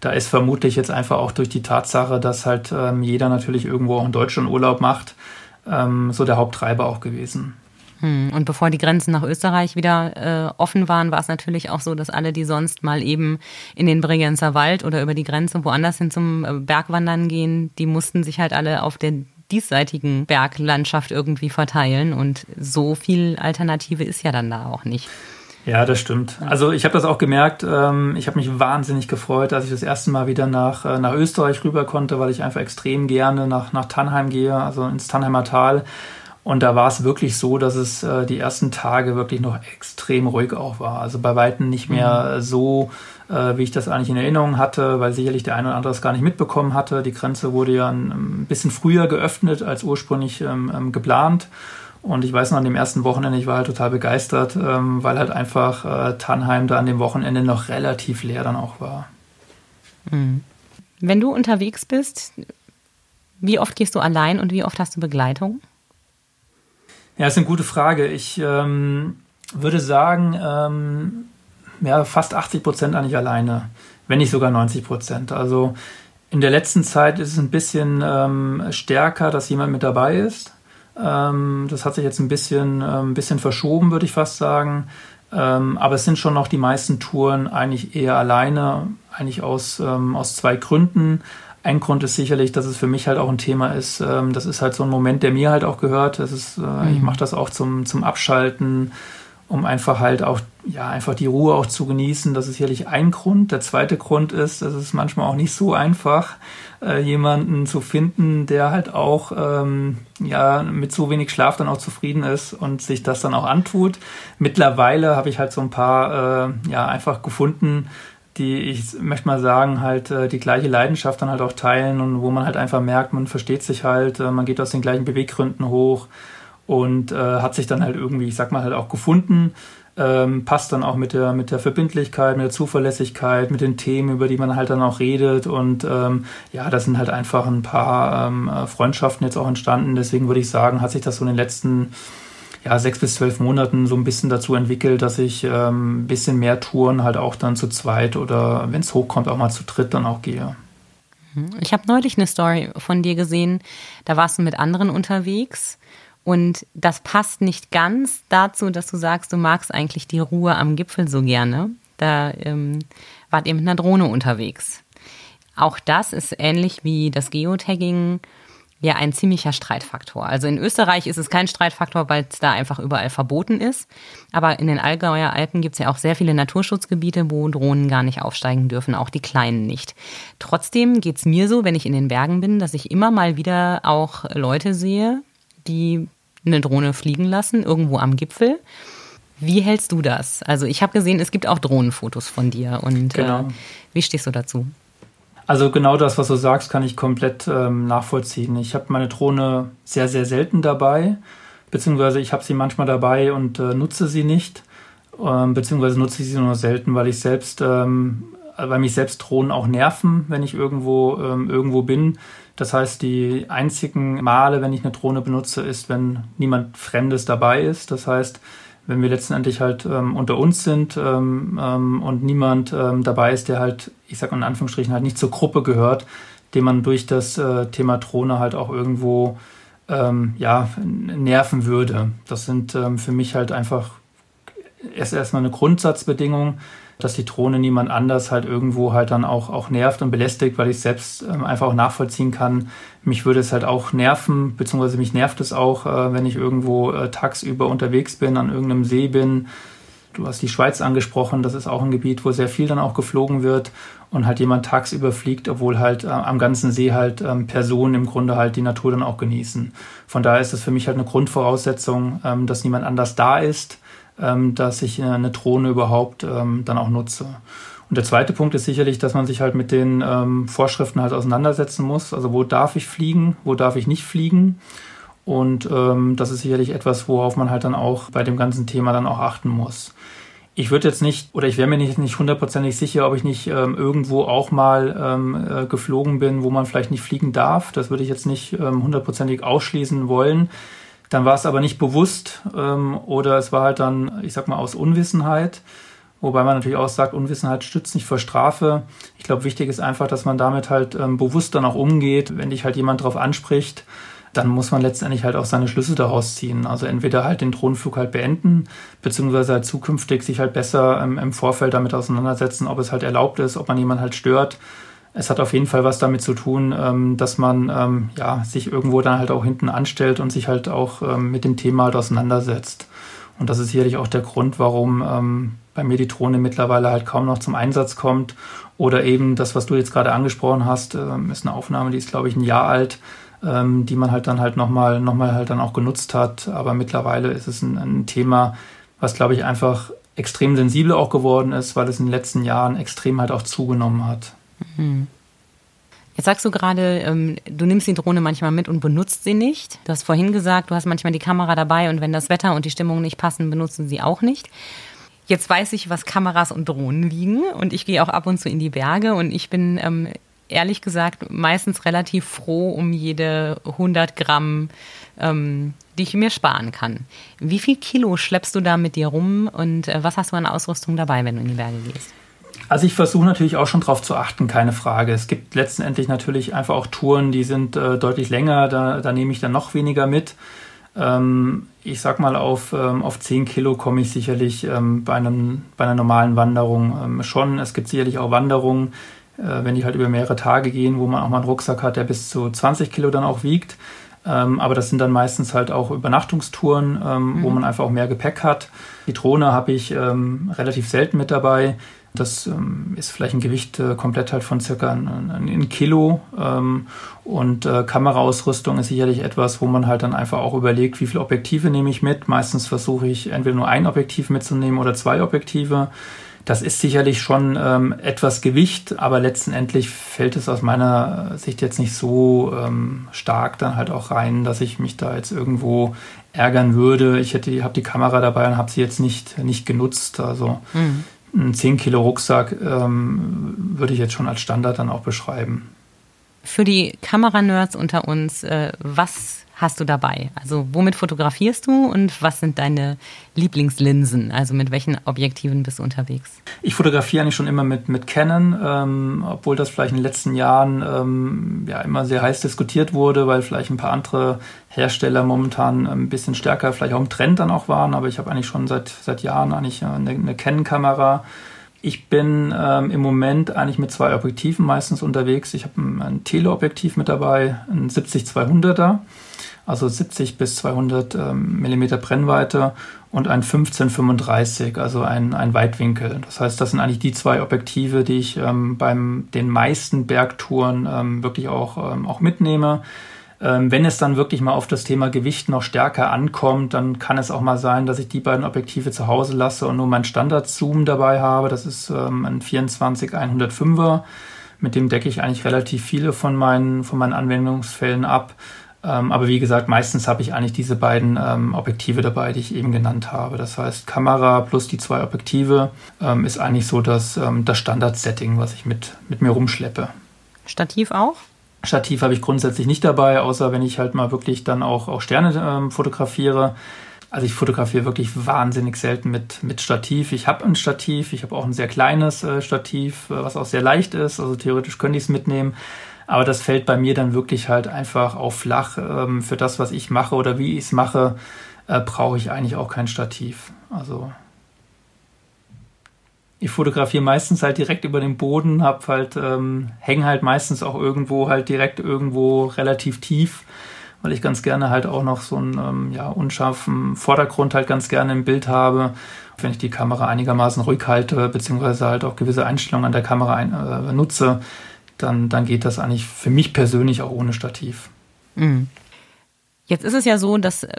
da ist vermutlich jetzt einfach auch durch die Tatsache, dass halt ähm, jeder natürlich irgendwo auch in Deutschland Urlaub macht, ähm, so der Haupttreiber auch gewesen.
Hm, und bevor die Grenzen nach Österreich wieder äh, offen waren, war es natürlich auch so, dass alle, die sonst mal eben in den Bregenzer Wald oder über die Grenze woanders hin zum äh, Bergwandern gehen, die mussten sich halt alle auf der diesseitigen Berglandschaft irgendwie verteilen. Und so viel Alternative ist ja dann da auch nicht.
Ja, das stimmt. Also ich habe das auch gemerkt. Ähm, ich habe mich wahnsinnig gefreut, als ich das erste Mal wieder nach, äh, nach Österreich rüber konnte, weil ich einfach extrem gerne nach, nach Tannheim gehe, also ins Tannheimer Tal. Und da war es wirklich so, dass es äh, die ersten Tage wirklich noch extrem ruhig auch war. Also bei Weitem nicht mehr mhm. so, äh, wie ich das eigentlich in Erinnerung hatte, weil sicherlich der eine oder andere es gar nicht mitbekommen hatte. Die Grenze wurde ja ein, ein bisschen früher geöffnet als ursprünglich ähm, ähm, geplant. Und ich weiß noch, an dem ersten Wochenende, ich war halt total begeistert, ähm, weil halt einfach äh, Tannheim da an dem Wochenende noch relativ leer dann auch war.
Mhm. Wenn du unterwegs bist, wie oft gehst du allein und wie oft hast du Begleitung?
Ja, ist eine gute Frage. Ich ähm, würde sagen, ähm, ja, fast 80 Prozent eigentlich alleine, wenn nicht sogar 90 Prozent. Also in der letzten Zeit ist es ein bisschen ähm, stärker, dass jemand mit dabei ist. Ähm, das hat sich jetzt ein bisschen, ein bisschen verschoben, würde ich fast sagen. Ähm, aber es sind schon noch die meisten Touren eigentlich eher alleine, eigentlich aus, ähm, aus zwei Gründen. Ein Grund ist sicherlich, dass es für mich halt auch ein Thema ist. Ähm, das ist halt so ein Moment, der mir halt auch gehört. Das ist, äh, mhm. Ich mache das auch zum, zum Abschalten, um einfach halt auch, ja, einfach die Ruhe auch zu genießen. Das ist sicherlich ein Grund. Der zweite Grund ist, dass es manchmal auch nicht so einfach, äh, jemanden zu finden, der halt auch, ähm, ja, mit so wenig Schlaf dann auch zufrieden ist und sich das dann auch antut. Mittlerweile habe ich halt so ein paar, äh, ja, einfach gefunden, die ich möchte mal sagen, halt äh, die gleiche Leidenschaft dann halt auch teilen und wo man halt einfach merkt, man versteht sich halt, äh, man geht aus den gleichen Beweggründen hoch und äh, hat sich dann halt irgendwie, ich sag mal, halt auch gefunden. Ähm, passt dann auch mit der, mit der Verbindlichkeit, mit der Zuverlässigkeit, mit den Themen, über die man halt dann auch redet. Und ähm, ja, das sind halt einfach ein paar ähm, Freundschaften jetzt auch entstanden. Deswegen würde ich sagen, hat sich das so in den letzten ja, sechs bis zwölf Monaten so ein bisschen dazu entwickelt, dass ich ähm, ein bisschen mehr Touren halt auch dann zu zweit oder wenn es hochkommt, auch mal zu dritt dann auch gehe.
Mhm. Ich habe neulich eine Story von dir gesehen, da warst du mit anderen unterwegs und das passt nicht ganz dazu, dass du sagst, du magst eigentlich die Ruhe am Gipfel so gerne. Da ähm, wart ihr mit einer Drohne unterwegs. Auch das ist ähnlich wie das Geotagging ja ein ziemlicher Streitfaktor. Also in Österreich ist es kein Streitfaktor, weil es da einfach überall verboten ist. Aber in den Allgäuer Alpen gibt es ja auch sehr viele Naturschutzgebiete, wo Drohnen gar nicht aufsteigen dürfen, auch die kleinen nicht. Trotzdem geht es mir so, wenn ich in den Bergen bin, dass ich immer mal wieder auch Leute sehe, die eine Drohne fliegen lassen, irgendwo am Gipfel. Wie hältst du das? Also ich habe gesehen, es gibt auch Drohnenfotos von dir. Und genau. äh, wie stehst du dazu?
Also genau das, was du sagst, kann ich komplett ähm, nachvollziehen. Ich habe meine Drohne sehr, sehr selten dabei, beziehungsweise ich habe sie manchmal dabei und äh, nutze sie nicht, ähm, beziehungsweise nutze ich sie nur selten, weil ich selbst, ähm, weil mich selbst Drohnen auch nerven, wenn ich irgendwo ähm, irgendwo bin. Das heißt, die einzigen Male, wenn ich eine Drohne benutze, ist, wenn niemand Fremdes dabei ist. Das heißt, wenn wir letztendlich halt ähm, unter uns sind ähm, ähm, und niemand ähm, dabei ist, der halt, ich sag mal in Anführungsstrichen, halt nicht zur Gruppe gehört, den man durch das äh, Thema Drohne halt auch irgendwo ähm, ja, nerven würde. Das sind ähm, für mich halt einfach erst erstmal eine Grundsatzbedingung, dass die Drohne niemand anders halt irgendwo halt dann auch, auch nervt und belästigt, weil ich selbst einfach auch nachvollziehen kann. Mich würde es halt auch nerven, beziehungsweise mich nervt es auch, äh, wenn ich irgendwo äh, tagsüber unterwegs bin, an irgendeinem See bin. Du hast die Schweiz angesprochen, das ist auch ein Gebiet, wo sehr viel dann auch geflogen wird und halt jemand tagsüber fliegt, obwohl halt äh, am ganzen See halt ähm, Personen im Grunde halt die Natur dann auch genießen. Von daher ist es für mich halt eine Grundvoraussetzung, ähm, dass niemand anders da ist, ähm, dass ich äh, eine Drohne überhaupt ähm, dann auch nutze. Und der zweite Punkt ist sicherlich, dass man sich halt mit den ähm, Vorschriften halt auseinandersetzen muss. Also wo darf ich fliegen, wo darf ich nicht fliegen. Und ähm, das ist sicherlich etwas, worauf man halt dann auch bei dem ganzen Thema dann auch achten muss. Ich würde jetzt nicht, oder ich wäre mir nicht, nicht hundertprozentig sicher, ob ich nicht ähm, irgendwo auch mal ähm, äh, geflogen bin, wo man vielleicht nicht fliegen darf. Das würde ich jetzt nicht ähm, hundertprozentig ausschließen wollen. Dann war es aber nicht bewusst ähm, oder es war halt dann, ich sag mal, aus Unwissenheit. Wobei man natürlich auch sagt, Unwissenheit stützt nicht vor Strafe. Ich glaube, wichtig ist einfach, dass man damit halt ähm, bewusst dann auch umgeht, wenn dich halt jemand darauf anspricht, dann muss man letztendlich halt auch seine Schlüsse daraus ziehen. Also entweder halt den Drohnenflug halt beenden, beziehungsweise halt zukünftig sich halt besser ähm, im Vorfeld damit auseinandersetzen, ob es halt erlaubt ist, ob man jemanden halt stört. Es hat auf jeden Fall was damit zu tun, ähm, dass man ähm, ja, sich irgendwo dann halt auch hinten anstellt und sich halt auch ähm, mit dem Thema halt auseinandersetzt. Und das ist sicherlich auch der Grund, warum ähm, bei mir die Drohne mittlerweile halt kaum noch zum Einsatz kommt. Oder eben das, was du jetzt gerade angesprochen hast, ähm, ist eine Aufnahme, die ist, glaube ich, ein Jahr alt ähm, die man halt dann halt nochmal noch mal halt dann auch genutzt hat. Aber mittlerweile ist es ein, ein Thema, was glaube ich einfach extrem sensibel auch geworden ist, weil es in den letzten Jahren extrem halt auch zugenommen hat.
Mhm. Jetzt sagst du gerade, ähm, du nimmst die Drohne manchmal mit und benutzt sie nicht. Du hast vorhin gesagt, du hast manchmal die Kamera dabei und wenn das Wetter und die Stimmung nicht passen, benutzen sie auch nicht. Jetzt weiß ich, was Kameras und Drohnen liegen und ich gehe auch ab und zu in die Berge und ich bin ähm, ehrlich gesagt meistens relativ froh um jede 100 Gramm, ähm, die ich mir sparen kann. Wie viel Kilo schleppst du da mit dir rum und äh, was hast du an Ausrüstung dabei, wenn du in die Berge gehst?
Also ich versuche natürlich auch schon darauf zu achten, keine Frage. Es gibt letztendlich natürlich einfach auch Touren, die sind äh, deutlich länger, da, da nehme ich dann noch weniger mit. Ähm, ich sag mal, auf, ähm, auf 10 Kilo komme ich sicherlich ähm, bei, einem, bei einer normalen Wanderung ähm, schon. Es gibt sicherlich auch Wanderungen, äh, wenn die halt über mehrere Tage gehen, wo man auch mal einen Rucksack hat, der bis zu 20 Kilo dann auch wiegt. Ähm, aber das sind dann meistens halt auch Übernachtungstouren, ähm, mhm. wo man einfach auch mehr Gepäck hat. Die Drohne habe ich relativ selten mit dabei. Das ähm, ist vielleicht ein Gewicht äh, komplett halt von circa ein, ein Kilo. Ähm, und äh, Kameraausrüstung ist sicherlich etwas, wo man halt dann einfach auch überlegt, wie viele Objektive nehme ich mit. Meistens versuche ich entweder nur ein Objektiv mitzunehmen oder zwei Objektive. Das ist sicherlich schon ähm, etwas Gewicht, aber letztendlich fällt es aus meiner Sicht jetzt nicht so ähm, stark dann halt auch rein, dass ich mich da jetzt irgendwo ärgern würde. Ich hätte, habe die Kamera dabei und habe sie jetzt nicht, nicht genutzt. Also mhm. Ein 10 Kilo Rucksack ähm, würde ich jetzt schon als Standard dann auch beschreiben.
Für die Kameranerds unter uns, äh, was hast du dabei? Also womit fotografierst du und was sind deine Lieblingslinsen? Also mit welchen Objektiven bist du unterwegs?
Ich fotografiere eigentlich schon immer mit, mit Canon, ähm, obwohl das vielleicht in den letzten Jahren ähm, ja immer sehr heiß diskutiert wurde, weil vielleicht ein paar andere Hersteller momentan ein bisschen stärker vielleicht auch im Trend dann auch waren. Aber ich habe eigentlich schon seit, seit Jahren eigentlich eine, eine Canon-Kamera. Ich bin ähm, im Moment eigentlich mit zwei Objektiven meistens unterwegs. Ich habe ein, ein Teleobjektiv mit dabei, ein 70-200er also 70 bis 200 ähm, Millimeter Brennweite und ein 1535, also ein, ein Weitwinkel. Das heißt, das sind eigentlich die zwei Objektive, die ich ähm, beim den meisten Bergtouren ähm, wirklich auch, ähm, auch mitnehme. Ähm, wenn es dann wirklich mal auf das Thema Gewicht noch stärker ankommt, dann kann es auch mal sein, dass ich die beiden Objektive zu Hause lasse und nur mein Standard-Zoom dabei habe. Das ist ein 24-105er. Mit dem decke ich eigentlich relativ viele von meinen, von meinen Anwendungsfällen ab. Ähm, aber wie gesagt, meistens habe ich eigentlich diese beiden ähm, Objektive dabei, die ich eben genannt habe. Das heißt, Kamera plus die zwei Objektive ähm, ist eigentlich so das, ähm, das Standard-Setting, was ich mit, mit mir rumschleppe.
Stativ auch?
Stativ habe ich grundsätzlich nicht dabei, außer wenn ich halt mal wirklich dann auch, auch Sterne ähm, fotografiere. Also ich fotografiere wirklich wahnsinnig selten mit, mit Stativ. Ich habe ein Stativ, ich habe auch ein sehr kleines äh, Stativ, äh, was auch sehr leicht ist. Also theoretisch könnte ich es mitnehmen. Aber das fällt bei mir dann wirklich halt einfach auf flach. Ähm, für das, was ich mache oder wie ich es mache, äh, brauche ich eigentlich auch kein Stativ. Also ich fotografiere meistens halt direkt über dem Boden, hab halt, ähm, hänge halt meistens auch irgendwo halt direkt irgendwo relativ tief, weil ich ganz gerne halt auch noch so einen ähm, ja, unscharfen Vordergrund halt ganz gerne im Bild habe. Wenn ich die Kamera einigermaßen ruhig halte, beziehungsweise halt auch gewisse Einstellungen an der Kamera ein, äh, nutze, dann, dann geht das eigentlich für mich persönlich auch ohne Stativ. Mhm.
Jetzt ist es ja so, dass äh,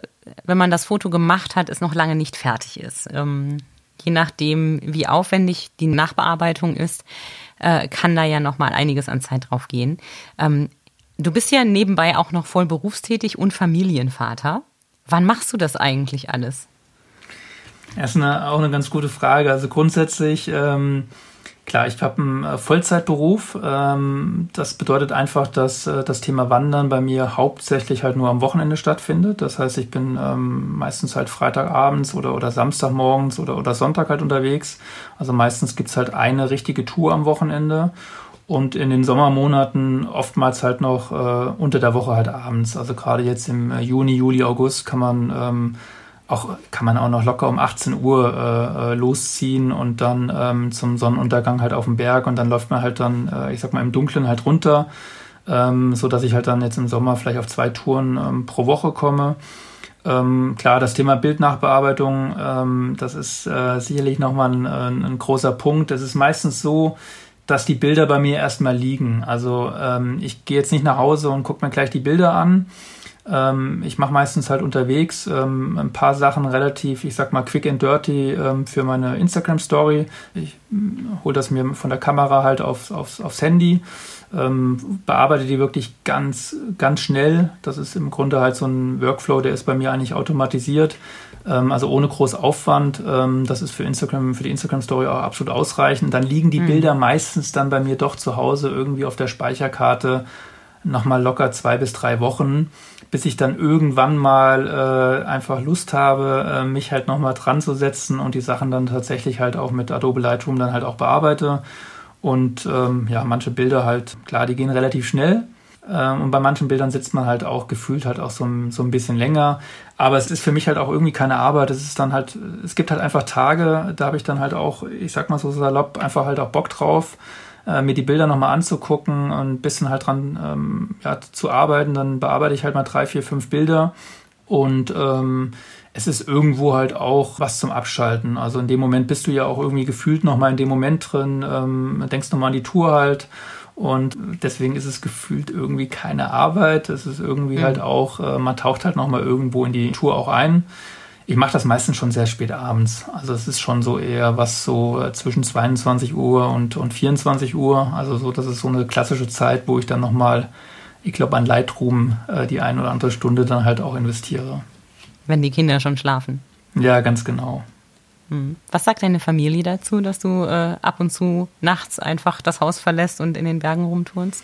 wenn man das Foto gemacht hat, es noch lange nicht fertig ist. Ähm, je nachdem, wie aufwendig die Nachbearbeitung ist, äh, kann da ja noch mal einiges an Zeit drauf gehen. Ähm, du bist ja nebenbei auch noch voll berufstätig und Familienvater. Wann machst du das eigentlich alles?
Das ist eine, auch eine ganz gute Frage. Also grundsätzlich ähm, Klar, ich habe einen äh, Vollzeitberuf. Ähm, das bedeutet einfach, dass äh, das Thema Wandern bei mir hauptsächlich halt nur am Wochenende stattfindet. Das heißt, ich bin ähm, meistens halt Freitagabends oder, oder Samstagmorgens oder, oder Sonntag halt unterwegs. Also meistens gibt's halt eine richtige Tour am Wochenende. und in den Sommermonaten oftmals halt noch äh, unter der Woche halt abends. Also gerade jetzt im Juni, Juli, August kann man ähm, auch kann man auch noch locker um 18 Uhr äh, äh, losziehen und dann ähm, zum Sonnenuntergang halt auf dem Berg und dann läuft man halt dann, äh, ich sag mal, im Dunkeln halt runter, ähm, so dass ich halt dann jetzt im Sommer vielleicht auf zwei Touren ähm, pro Woche komme. Ähm, klar, das Thema Bildnachbearbeitung, ähm, das ist äh, sicherlich nochmal ein, ein großer Punkt. Es ist meistens so, dass die Bilder bei mir erstmal liegen. Also ähm, ich gehe jetzt nicht nach Hause und gucke mir gleich die Bilder an, ähm, ich mache meistens halt unterwegs ähm, ein paar Sachen relativ, ich sag mal, quick and dirty ähm, für meine Instagram-Story. Ich mm, hole das mir von der Kamera halt aufs, aufs, aufs Handy, ähm, bearbeite die wirklich ganz, ganz schnell. Das ist im Grunde halt so ein Workflow, der ist bei mir eigentlich automatisiert. Ähm, also ohne groß Aufwand. Ähm, das ist für Instagram, für die Instagram-Story auch absolut ausreichend. Dann liegen die mhm. Bilder meistens dann bei mir doch zu Hause irgendwie auf der Speicherkarte nochmal locker zwei bis drei Wochen bis ich dann irgendwann mal äh, einfach Lust habe, äh, mich halt nochmal dran zu setzen und die Sachen dann tatsächlich halt auch mit Adobe Lightroom dann halt auch bearbeite. Und ähm, ja, manche Bilder halt, klar, die gehen relativ schnell. Ähm, und bei manchen Bildern sitzt man halt auch gefühlt halt auch so, so ein bisschen länger. Aber es ist für mich halt auch irgendwie keine Arbeit. Es ist dann halt, es gibt halt einfach Tage, da habe ich dann halt auch, ich sag mal so salopp, einfach halt auch Bock drauf äh, mir die Bilder nochmal anzugucken und ein bisschen halt dran ähm, ja, zu arbeiten. Dann bearbeite ich halt mal drei, vier, fünf Bilder und ähm, es ist irgendwo halt auch was zum Abschalten. Also in dem Moment bist du ja auch irgendwie gefühlt nochmal in dem Moment drin, ähm, denkst nochmal an die Tour halt. Und deswegen ist es gefühlt irgendwie keine Arbeit. Es ist irgendwie mhm. halt auch, äh, man taucht halt nochmal irgendwo in die Tour auch ein. Ich mache das meistens schon sehr spät abends. Also es ist schon so eher was so äh, zwischen 22 Uhr und, und 24 Uhr. Also so, das ist so eine klassische Zeit, wo ich dann nochmal, ich glaube, an Lightroom äh, die ein oder andere Stunde dann halt auch investiere.
Wenn die Kinder schon schlafen.
Ja, ganz genau.
Hm. Was sagt deine Familie dazu, dass du äh, ab und zu nachts einfach das Haus verlässt und in den Bergen rumturnst?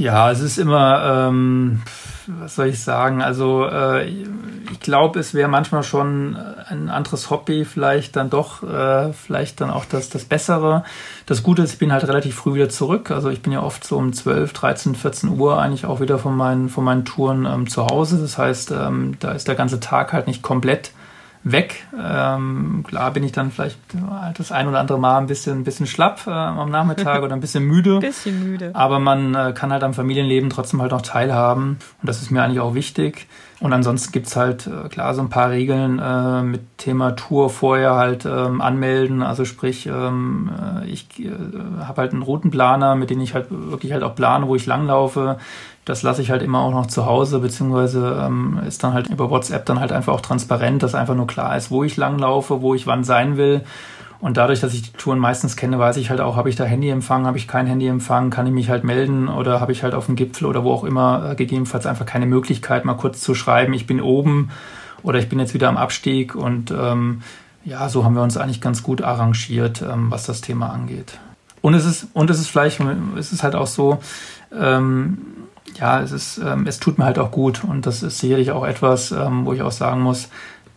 Ja, es ist immer, ähm, was soll ich sagen? Also äh, ich glaube, es wäre manchmal schon ein anderes Hobby, vielleicht dann doch, äh, vielleicht dann auch das, das Bessere. Das Gute ist, ich bin halt relativ früh wieder zurück. Also ich bin ja oft so um 12, 13, 14 Uhr eigentlich auch wieder von meinen, von meinen Touren ähm, zu Hause. Das heißt, ähm, da ist der ganze Tag halt nicht komplett weg. Ähm, klar bin ich dann vielleicht das ein oder andere Mal ein bisschen, ein bisschen schlapp äh, am Nachmittag [laughs] oder ein bisschen müde.
bisschen müde.
Aber man äh, kann halt am Familienleben trotzdem halt noch teilhaben. Und das ist mir eigentlich auch wichtig. Und ansonsten gibt's halt äh, klar so ein paar Regeln äh, mit Thema Tour vorher halt ähm, anmelden. Also sprich, ähm, äh, ich äh, habe halt einen Routenplaner, mit dem ich halt wirklich halt auch plane, wo ich langlaufe. Das lasse ich halt immer auch noch zu Hause, beziehungsweise ähm, ist dann halt über WhatsApp dann halt einfach auch transparent, dass einfach nur klar ist, wo ich langlaufe, wo ich wann sein will. Und dadurch, dass ich die Touren meistens kenne, weiß ich halt auch, habe ich da Handyempfang, habe ich kein Handyempfang, kann ich mich halt melden oder habe ich halt auf dem Gipfel oder wo auch immer äh, gegebenenfalls einfach keine Möglichkeit, mal kurz zu schreiben, ich bin oben oder ich bin jetzt wieder am Abstieg. Und ähm, ja, so haben wir uns eigentlich ganz gut arrangiert, ähm, was das Thema angeht. Und es ist, und es ist vielleicht, es ist halt auch so, ähm, ja, es ist, ähm, es tut mir halt auch gut. Und das ist sicherlich auch etwas, ähm, wo ich auch sagen muss,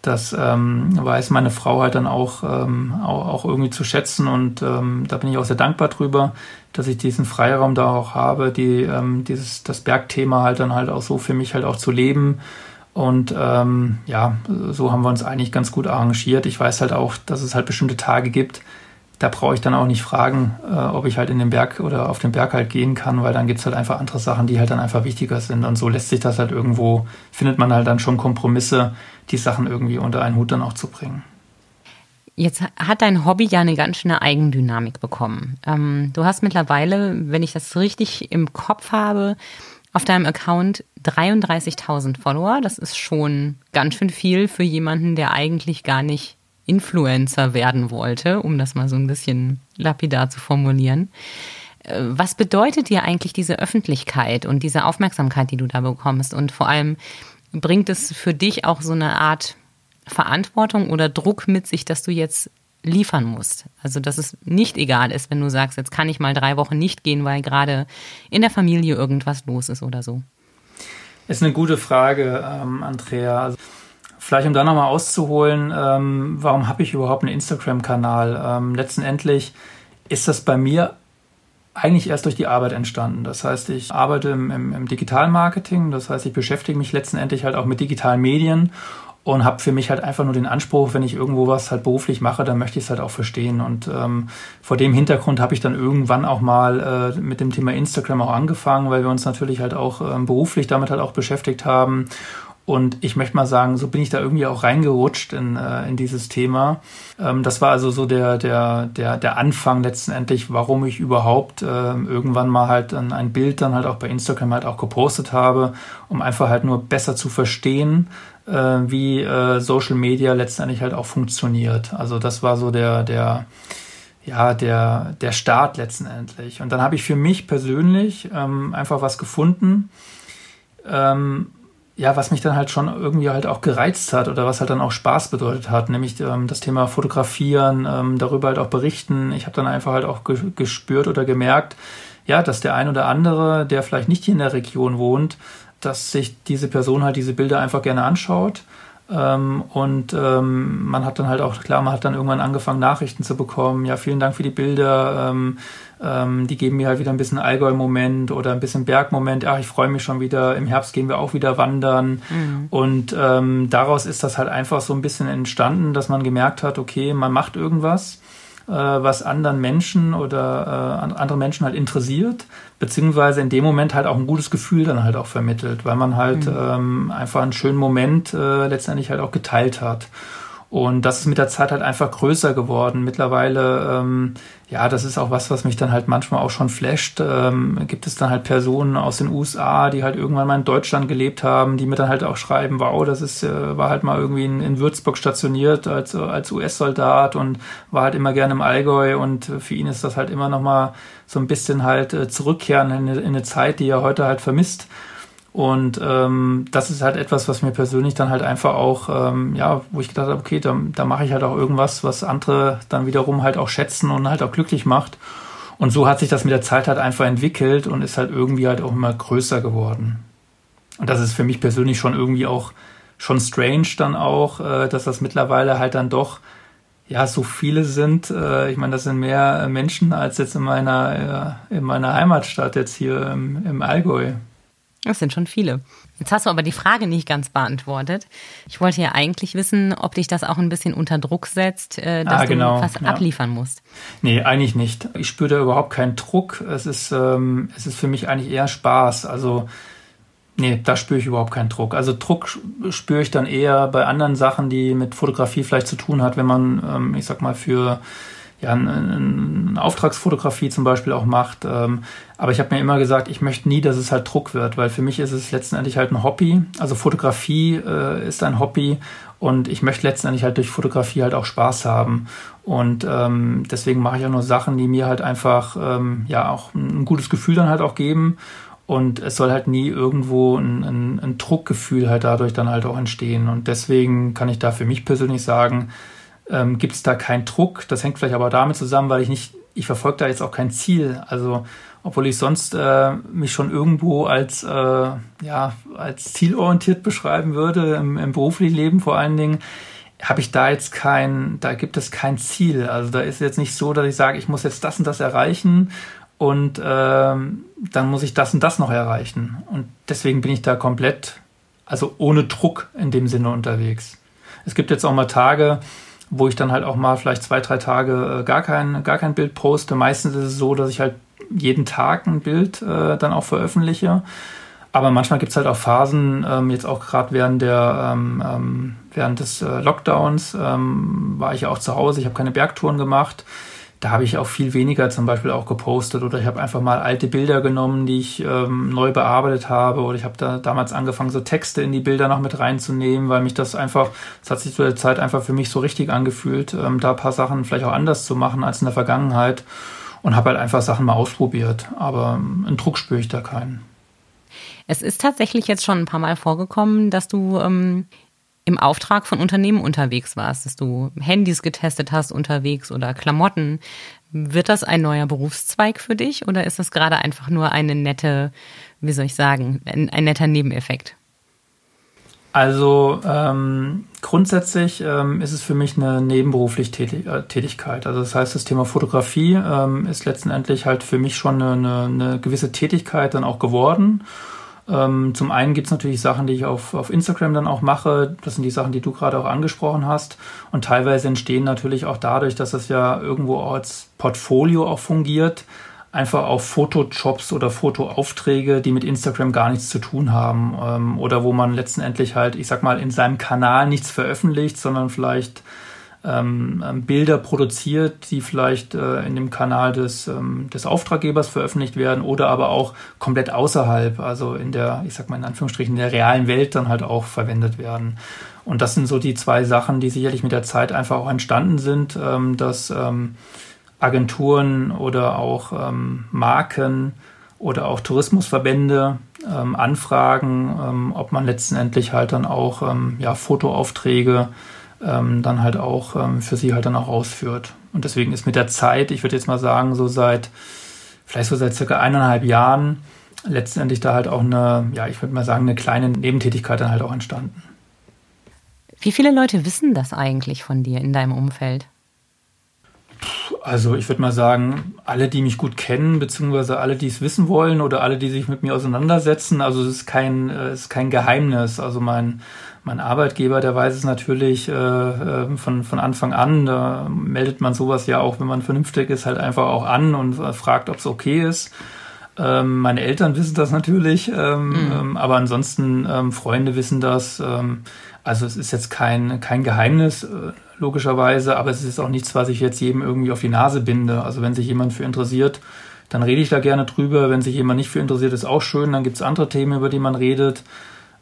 das ähm, weiß meine Frau halt dann auch, ähm, auch, auch irgendwie zu schätzen. Und ähm, da bin ich auch sehr dankbar drüber, dass ich diesen Freiraum da auch habe, die ähm, dieses das Bergthema halt dann halt auch so für mich halt auch zu leben. Und ähm, ja, so haben wir uns eigentlich ganz gut arrangiert. Ich weiß halt auch, dass es halt bestimmte Tage gibt, da brauche ich dann auch nicht fragen, äh, ob ich halt in den Berg oder auf den Berg halt gehen kann, weil dann gibt es halt einfach andere Sachen, die halt dann einfach wichtiger sind. Und so lässt sich das halt irgendwo, findet man halt dann schon Kompromisse, die Sachen irgendwie unter einen Hut dann auch zu bringen.
Jetzt hat dein Hobby ja eine ganz schöne Eigendynamik bekommen. Ähm, du hast mittlerweile, wenn ich das richtig im Kopf habe, auf deinem Account 33.000 Follower. Das ist schon ganz schön viel für jemanden, der eigentlich gar nicht Influencer werden wollte, um das mal so ein bisschen lapidar zu formulieren. Äh, was bedeutet dir eigentlich diese Öffentlichkeit und diese Aufmerksamkeit, die du da bekommst? Und vor allem bringt es für dich auch so eine Art Verantwortung oder Druck mit sich, dass du jetzt liefern musst. Also, dass es nicht egal ist, wenn du sagst, jetzt kann ich mal drei Wochen nicht gehen, weil gerade in der Familie irgendwas los ist oder so.
Ist eine gute Frage, ähm, Andrea. Vielleicht um da nochmal auszuholen, ähm, warum habe ich überhaupt einen Instagram-Kanal? Ähm, letztendlich ist das bei mir eigentlich erst durch die Arbeit entstanden. Das heißt, ich arbeite im, im, im Digitalmarketing, das heißt, ich beschäftige mich letztendlich halt auch mit digitalen Medien und habe für mich halt einfach nur den Anspruch, wenn ich irgendwo was halt beruflich mache, dann möchte ich es halt auch verstehen. Und ähm, vor dem Hintergrund habe ich dann irgendwann auch mal äh, mit dem Thema Instagram auch angefangen, weil wir uns natürlich halt auch ähm, beruflich damit halt auch beschäftigt haben. Und ich möchte mal sagen, so bin ich da irgendwie auch reingerutscht in, äh, in dieses Thema. Ähm, das war also so der, der, der, der Anfang letztendlich, warum ich überhaupt äh, irgendwann mal halt ein, ein Bild dann halt auch bei Instagram halt auch gepostet habe, um einfach halt nur besser zu verstehen, äh, wie äh, Social Media letztendlich halt auch funktioniert. Also das war so der, der, ja, der, der Start letztendlich. Und dann habe ich für mich persönlich ähm, einfach was gefunden, ähm, ja, was mich dann halt schon irgendwie halt auch gereizt hat oder was halt dann auch Spaß bedeutet hat, nämlich ähm, das Thema Fotografieren, ähm, darüber halt auch berichten. Ich habe dann einfach halt auch ge gespürt oder gemerkt, ja, dass der ein oder andere, der vielleicht nicht hier in der Region wohnt, dass sich diese Person halt diese Bilder einfach gerne anschaut ähm, und ähm, man hat dann halt auch, klar, man hat dann irgendwann angefangen, Nachrichten zu bekommen. Ja, vielen Dank für die Bilder. Ähm, ähm, die geben mir halt wieder ein bisschen Allgäu-Moment oder ein bisschen Berg-Moment. Ach, ich freue mich schon wieder. Im Herbst gehen wir auch wieder wandern. Mhm. Und ähm, daraus ist das halt einfach so ein bisschen entstanden, dass man gemerkt hat, okay, man macht irgendwas äh, was anderen Menschen oder äh, andere Menschen halt interessiert, beziehungsweise in dem Moment halt auch ein gutes Gefühl dann halt auch vermittelt, weil man halt mhm. ähm, einfach einen schönen Moment äh, letztendlich halt auch geteilt hat. Und das ist mit der Zeit halt einfach größer geworden. Mittlerweile, ähm, ja, das ist auch was, was mich dann halt manchmal auch schon flasht. Ähm, gibt es dann halt Personen aus den USA, die halt irgendwann mal in Deutschland gelebt haben, die mir dann halt auch schreiben, wow, das ist, äh, war halt mal irgendwie in, in Würzburg stationiert als, als US-Soldat und war halt immer gerne im Allgäu und für ihn ist das halt immer nochmal so ein bisschen halt äh, zurückkehren in in eine Zeit, die er heute halt vermisst. Und ähm, das ist halt etwas, was mir persönlich dann halt einfach auch, ähm, ja, wo ich gedacht habe, okay, da, da mache ich halt auch irgendwas, was andere dann wiederum halt auch schätzen und halt auch glücklich macht. Und so hat sich das mit der Zeit halt einfach entwickelt und ist halt irgendwie halt auch immer größer geworden. Und das ist für mich persönlich schon irgendwie auch schon strange dann auch, äh, dass das mittlerweile halt dann doch ja so viele sind. Äh, ich meine, das sind mehr Menschen als jetzt in meiner äh, in meiner Heimatstadt jetzt hier im, im Allgäu.
Das sind schon viele. Jetzt hast du aber die Frage nicht ganz beantwortet. Ich wollte ja eigentlich wissen, ob dich das auch ein bisschen unter Druck setzt, äh, dass ah, genau. du was ja. abliefern musst.
Nee, eigentlich nicht. Ich spüre da überhaupt keinen Druck. Es ist, ähm, es ist für mich eigentlich eher Spaß. Also, nee, da spüre ich überhaupt keinen Druck. Also Druck spüre ich dann eher bei anderen Sachen, die mit Fotografie vielleicht zu tun hat, wenn man, ähm, ich sag mal, für ja, eine, Auftragsfotografie zum Beispiel auch macht. Ähm, aber ich habe mir immer gesagt, ich möchte nie, dass es halt Druck wird, weil für mich ist es letztendlich halt ein Hobby. Also Fotografie äh, ist ein Hobby und ich möchte letztendlich halt durch Fotografie halt auch Spaß haben. Und ähm, deswegen mache ich auch nur Sachen, die mir halt einfach ähm, ja auch ein gutes Gefühl dann halt auch geben. Und es soll halt nie irgendwo ein, ein, ein Druckgefühl halt dadurch dann halt auch entstehen. Und deswegen kann ich da für mich persönlich sagen, ähm, gibt es da keinen Druck. Das hängt vielleicht aber damit zusammen, weil ich nicht, ich verfolge da jetzt auch kein Ziel. Also obwohl ich sonst äh, mich schon irgendwo als äh, ja als zielorientiert beschreiben würde im, im beruflichen Leben vor allen Dingen habe ich da jetzt kein, da gibt es kein Ziel. Also da ist jetzt nicht so, dass ich sage, ich muss jetzt das und das erreichen und ähm, dann muss ich das und das noch erreichen. Und deswegen bin ich da komplett, also ohne Druck in dem Sinne unterwegs. Es gibt jetzt auch mal Tage, wo ich dann halt auch mal vielleicht zwei, drei Tage äh, gar, kein, gar kein Bild poste. Meistens ist es so, dass ich halt jeden Tag ein Bild äh, dann auch veröffentliche. Aber manchmal gibt es halt auch Phasen, ähm, jetzt auch gerade während der ähm, ähm, während des äh, Lockdowns ähm, war ich ja auch zu Hause, ich habe keine Bergtouren gemacht da habe ich auch viel weniger zum Beispiel auch gepostet oder ich habe einfach mal alte Bilder genommen, die ich ähm, neu bearbeitet habe oder ich habe da damals angefangen, so Texte in die Bilder noch mit reinzunehmen, weil mich das einfach, es hat sich zu der Zeit einfach für mich so richtig angefühlt, ähm, da ein paar Sachen vielleicht auch anders zu machen als in der Vergangenheit und habe halt einfach Sachen mal ausprobiert, aber ähm, einen Druck spüre ich da keinen.
Es ist tatsächlich jetzt schon ein paar Mal vorgekommen, dass du ähm, im Auftrag von Unternehmen unterwegs warst, dass du Handys getestet hast unterwegs oder Klamotten. Wird das ein neuer Berufszweig für dich oder ist das gerade einfach nur eine nette, wie soll ich sagen, ein, ein netter Nebeneffekt?
Also ähm, grundsätzlich ähm, ist es für mich eine nebenberufliche äh, Tätigkeit. Also das heißt, das Thema Fotografie ähm, ist letztendlich halt für mich schon eine, eine gewisse Tätigkeit dann auch geworden. Ähm, zum einen gibt es natürlich Sachen, die ich auf, auf Instagram dann auch mache. Das sind die Sachen, die du gerade auch angesprochen hast. Und teilweise entstehen natürlich auch dadurch, dass es ja irgendwo als Portfolio auch fungiert, einfach auf Fotojobs oder Fotoaufträge, die mit Instagram gar nichts zu tun haben. Ähm, oder wo man letztendlich halt, ich sag mal, in seinem Kanal nichts veröffentlicht, sondern vielleicht ähm, ähm, Bilder produziert, die vielleicht äh, in dem Kanal des, ähm, des Auftraggebers veröffentlicht werden oder aber auch komplett außerhalb, also in der, ich sag mal in Anführungsstrichen, der realen Welt dann halt auch verwendet werden. Und das sind so die zwei Sachen, die sicherlich mit der Zeit einfach auch entstanden sind, ähm, dass ähm, Agenturen oder auch ähm, Marken oder auch Tourismusverbände anfragen, ob man letztendlich halt dann auch ja, Fotoaufträge ähm, dann halt auch ähm, für sie halt dann auch ausführt. Und deswegen ist mit der Zeit, ich würde jetzt mal sagen, so seit vielleicht so seit circa eineinhalb Jahren letztendlich da halt auch eine, ja, ich würde mal sagen, eine kleine Nebentätigkeit dann halt auch entstanden.
Wie viele Leute wissen das eigentlich von dir in deinem Umfeld?
Also ich würde mal sagen, alle, die mich gut kennen, beziehungsweise alle, die es wissen wollen oder alle, die sich mit mir auseinandersetzen, also es ist kein, äh, es ist kein Geheimnis. Also mein, mein Arbeitgeber, der weiß es natürlich äh, äh, von, von Anfang an. Da meldet man sowas ja auch, wenn man vernünftig ist, halt einfach auch an und äh, fragt, ob es okay ist. Ähm, meine Eltern wissen das natürlich, ähm, mhm. ähm, aber ansonsten ähm, Freunde wissen das. Ähm, also es ist jetzt kein, kein Geheimnis, äh, logischerweise, aber es ist auch nichts, was ich jetzt jedem irgendwie auf die Nase binde. Also wenn sich jemand für interessiert, dann rede ich da gerne drüber. Wenn sich jemand nicht für interessiert, ist auch schön. Dann gibt es andere Themen, über die man redet.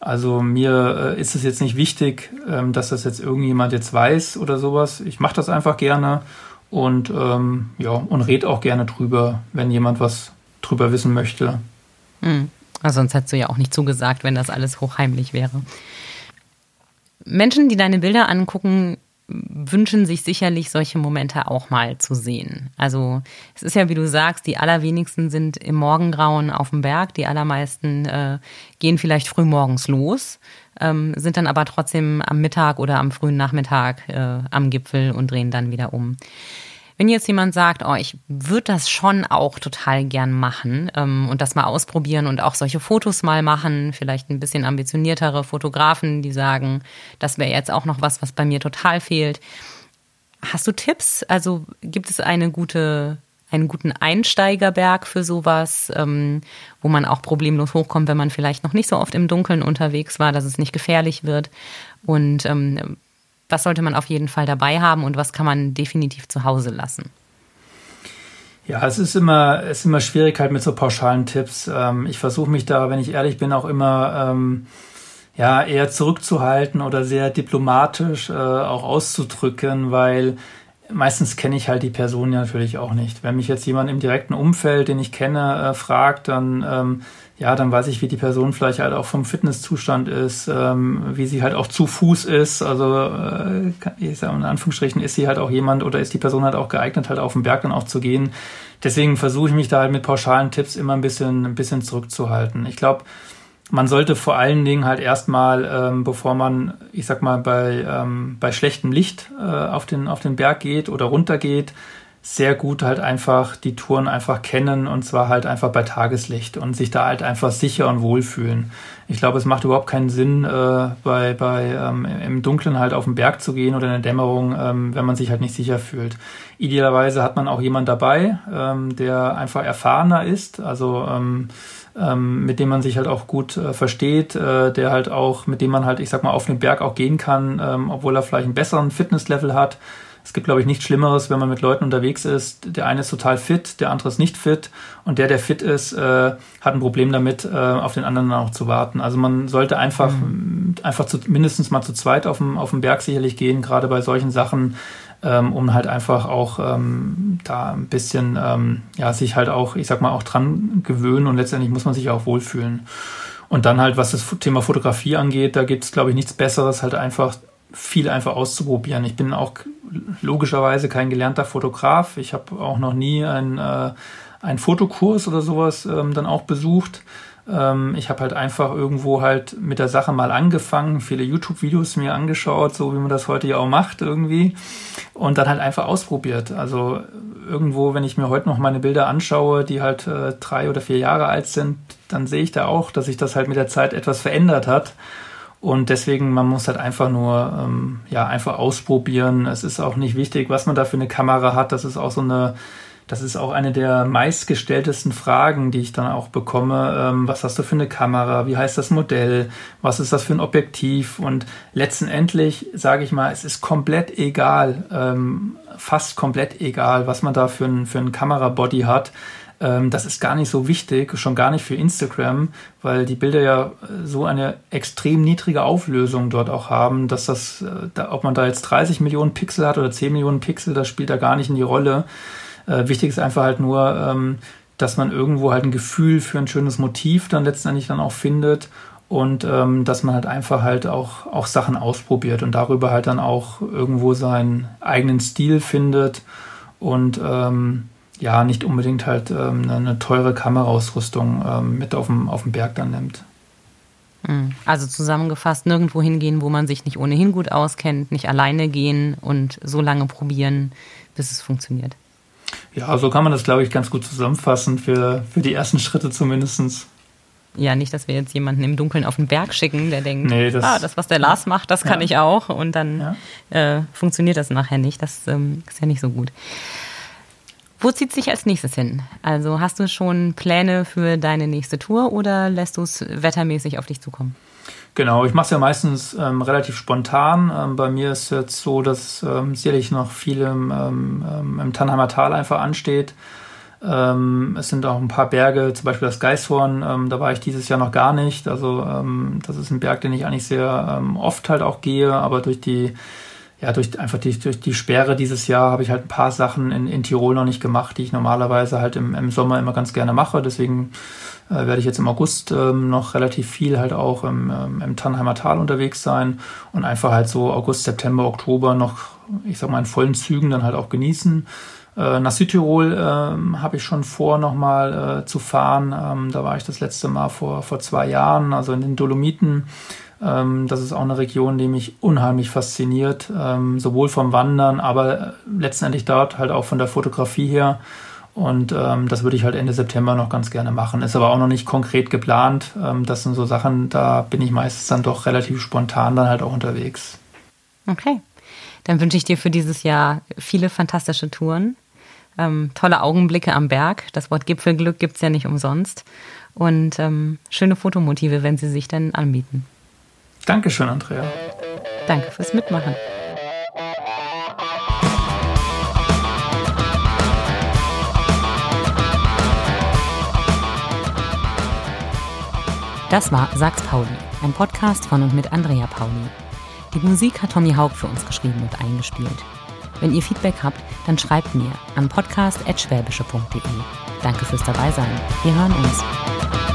Also mir äh, ist es jetzt nicht wichtig, ähm, dass das jetzt irgendjemand jetzt weiß oder sowas. Ich mache das einfach gerne und ähm, ja und red auch gerne drüber, wenn jemand was drüber wissen möchte.
Mhm. Also sonst hättest du ja auch nicht zugesagt, wenn das alles hochheimlich wäre. Menschen, die deine Bilder angucken, wünschen sich sicherlich solche Momente auch mal zu sehen. Also es ist ja, wie du sagst, die allerwenigsten sind im Morgengrauen auf dem Berg, die allermeisten äh, gehen vielleicht früh morgens los, ähm, sind dann aber trotzdem am Mittag oder am frühen Nachmittag äh, am Gipfel und drehen dann wieder um. Wenn jetzt jemand sagt, oh, ich würde das schon auch total gern machen ähm, und das mal ausprobieren und auch solche Fotos mal machen, vielleicht ein bisschen ambitioniertere Fotografen, die sagen, das wäre jetzt auch noch was, was bei mir total fehlt. Hast du Tipps? Also gibt es eine gute, einen guten Einsteigerberg für sowas, ähm, wo man auch problemlos hochkommt, wenn man vielleicht noch nicht so oft im Dunkeln unterwegs war, dass es nicht gefährlich wird? Und ähm, was sollte man auf jeden Fall dabei haben und was kann man definitiv zu Hause lassen?
Ja, es ist immer, es ist immer schwierig halt mit so pauschalen Tipps. Ähm, ich versuche mich da, wenn ich ehrlich bin, auch immer ähm, ja eher zurückzuhalten oder sehr diplomatisch äh, auch auszudrücken, weil meistens kenne ich halt die Person ja natürlich auch nicht. Wenn mich jetzt jemand im direkten Umfeld, den ich kenne, äh, fragt, dann ähm, ja, dann weiß ich, wie die Person vielleicht halt auch vom Fitnesszustand ist, ähm, wie sie halt auch zu Fuß ist. Also äh, ich sage in Anführungsstrichen, ist sie halt auch jemand oder ist die Person halt auch geeignet, halt auf den Berg dann auch zu gehen. Deswegen versuche ich mich da halt mit pauschalen Tipps immer ein bisschen, ein bisschen zurückzuhalten. Ich glaube, man sollte vor allen Dingen halt erstmal, ähm, bevor man, ich sag mal, bei, ähm, bei schlechtem Licht äh, auf, den, auf den Berg geht oder runter geht, sehr gut halt einfach die Touren einfach kennen und zwar halt einfach bei Tageslicht und sich da halt einfach sicher und wohl fühlen. Ich glaube, es macht überhaupt keinen Sinn, äh, bei, bei ähm, im Dunkeln halt auf den Berg zu gehen oder in der Dämmerung, ähm, wenn man sich halt nicht sicher fühlt. Idealerweise hat man auch jemand dabei, ähm, der einfach erfahrener ist, also ähm, ähm, mit dem man sich halt auch gut äh, versteht, äh, der halt auch, mit dem man halt, ich sag mal, auf den Berg auch gehen kann, ähm, obwohl er vielleicht einen besseren Fitnesslevel hat es gibt, glaube ich, nichts Schlimmeres, wenn man mit Leuten unterwegs ist. Der eine ist total fit, der andere ist nicht fit und der, der fit ist, äh, hat ein Problem damit, äh, auf den anderen auch zu warten. Also man sollte einfach, mhm. einfach zu, mindestens mal zu zweit auf dem, auf dem Berg sicherlich gehen, gerade bei solchen Sachen, ähm, um halt einfach auch ähm, da ein bisschen, ähm, ja, sich halt auch, ich sag mal, auch dran gewöhnen und letztendlich muss man sich auch wohlfühlen. Und dann halt, was das Thema Fotografie angeht, da gibt es, glaube ich, nichts Besseres, halt einfach viel einfach auszuprobieren. Ich bin auch logischerweise kein gelernter Fotograf. Ich habe auch noch nie einen, äh, einen Fotokurs oder sowas ähm, dann auch besucht. Ähm, ich habe halt einfach irgendwo halt mit der Sache mal angefangen, viele YouTube-Videos mir angeschaut, so wie man das heute ja auch macht irgendwie. Und dann halt einfach ausprobiert. Also irgendwo, wenn ich mir heute noch meine Bilder anschaue, die halt äh, drei oder vier Jahre alt sind, dann sehe ich da auch, dass sich das halt mit der Zeit etwas verändert hat. Und deswegen, man muss halt einfach nur, ähm, ja, einfach ausprobieren. Es ist auch nicht wichtig, was man da für eine Kamera hat. Das ist auch so eine, das ist auch eine der meistgestelltesten Fragen, die ich dann auch bekomme. Ähm, was hast du für eine Kamera? Wie heißt das Modell? Was ist das für ein Objektiv? Und letztendlich sage ich mal, es ist komplett egal, ähm, fast komplett egal, was man da für ein, für ein Kamerabody hat. Ähm, das ist gar nicht so wichtig, schon gar nicht für Instagram, weil die Bilder ja so eine extrem niedrige Auflösung dort auch haben, dass das, äh, ob man da jetzt 30 Millionen Pixel hat oder 10 Millionen Pixel, das spielt da gar nicht in die Rolle. Äh, wichtig ist einfach halt nur, ähm, dass man irgendwo halt ein Gefühl für ein schönes Motiv dann letztendlich dann auch findet und ähm, dass man halt einfach halt auch, auch Sachen ausprobiert und darüber halt dann auch irgendwo seinen eigenen Stil findet und ja, nicht unbedingt halt ähm, eine teure Kameraausrüstung ähm, mit auf dem, auf dem Berg dann nimmt.
Hm. Also zusammengefasst, nirgendwo hingehen, wo man sich nicht ohnehin gut auskennt, nicht alleine gehen und so lange probieren, bis es funktioniert.
Ja, so kann man das, glaube ich, ganz gut zusammenfassen, für, für die ersten Schritte zumindest.
Ja, nicht, dass wir jetzt jemanden im Dunkeln auf den Berg schicken, der denkt, nee, das, ah, das, was der Lars macht, das kann ja. ich auch. Und dann ja. äh, funktioniert das nachher nicht. Das ähm, ist ja nicht so gut. Wo zieht sich als nächstes hin? Also hast du schon Pläne für deine nächste Tour oder lässt du es wettermäßig auf dich zukommen?
Genau, ich mache es ja meistens ähm, relativ spontan. Ähm, bei mir ist es jetzt so, dass ähm, sicherlich noch viel im, ähm, ähm, im Tannheimer Tal einfach ansteht. Ähm, es sind auch ein paar Berge, zum Beispiel das Geishorn, da war ich dieses Jahr noch gar nicht. Also das ist ein Berg, den ich eigentlich sehr oft halt auch gehe, aber durch die ja, durch einfach die, durch die Sperre dieses Jahr habe ich halt ein paar Sachen in, in Tirol noch nicht gemacht, die ich normalerweise halt im, im Sommer immer ganz gerne mache. Deswegen äh, werde ich jetzt im August ähm, noch relativ viel halt auch im, ähm, im Tannheimer Tal unterwegs sein und einfach halt so August, September, Oktober noch, ich sag mal, in vollen Zügen dann halt auch genießen. Äh, nach Südtirol ähm, habe ich schon vor, nochmal äh, zu fahren. Ähm, da war ich das letzte Mal vor, vor zwei Jahren, also in den Dolomiten. Ähm, das ist auch eine Region, die mich unheimlich fasziniert, ähm, sowohl vom Wandern, aber letztendlich dort halt auch von der Fotografie her. Und ähm, das würde ich halt Ende September noch ganz gerne machen. Ist aber auch noch nicht konkret geplant. Ähm, das sind so Sachen, da bin ich meistens dann doch relativ spontan dann halt auch unterwegs.
Okay. Dann wünsche ich dir für dieses Jahr viele fantastische Touren, ähm, tolle Augenblicke am Berg. Das Wort Gipfelglück gibt es ja nicht umsonst. Und ähm, schöne Fotomotive, wenn sie sich dann anbieten.
Dankeschön, Andrea.
Danke fürs Mitmachen. Das war Sachs Pauli, ein Podcast von und mit Andrea Pauli. Die Musik hat Tommy Haug für uns geschrieben und eingespielt. Wenn ihr Feedback habt, dann schreibt mir an podcast.schwäbische.de. Danke fürs Dabeisein. Wir hören uns.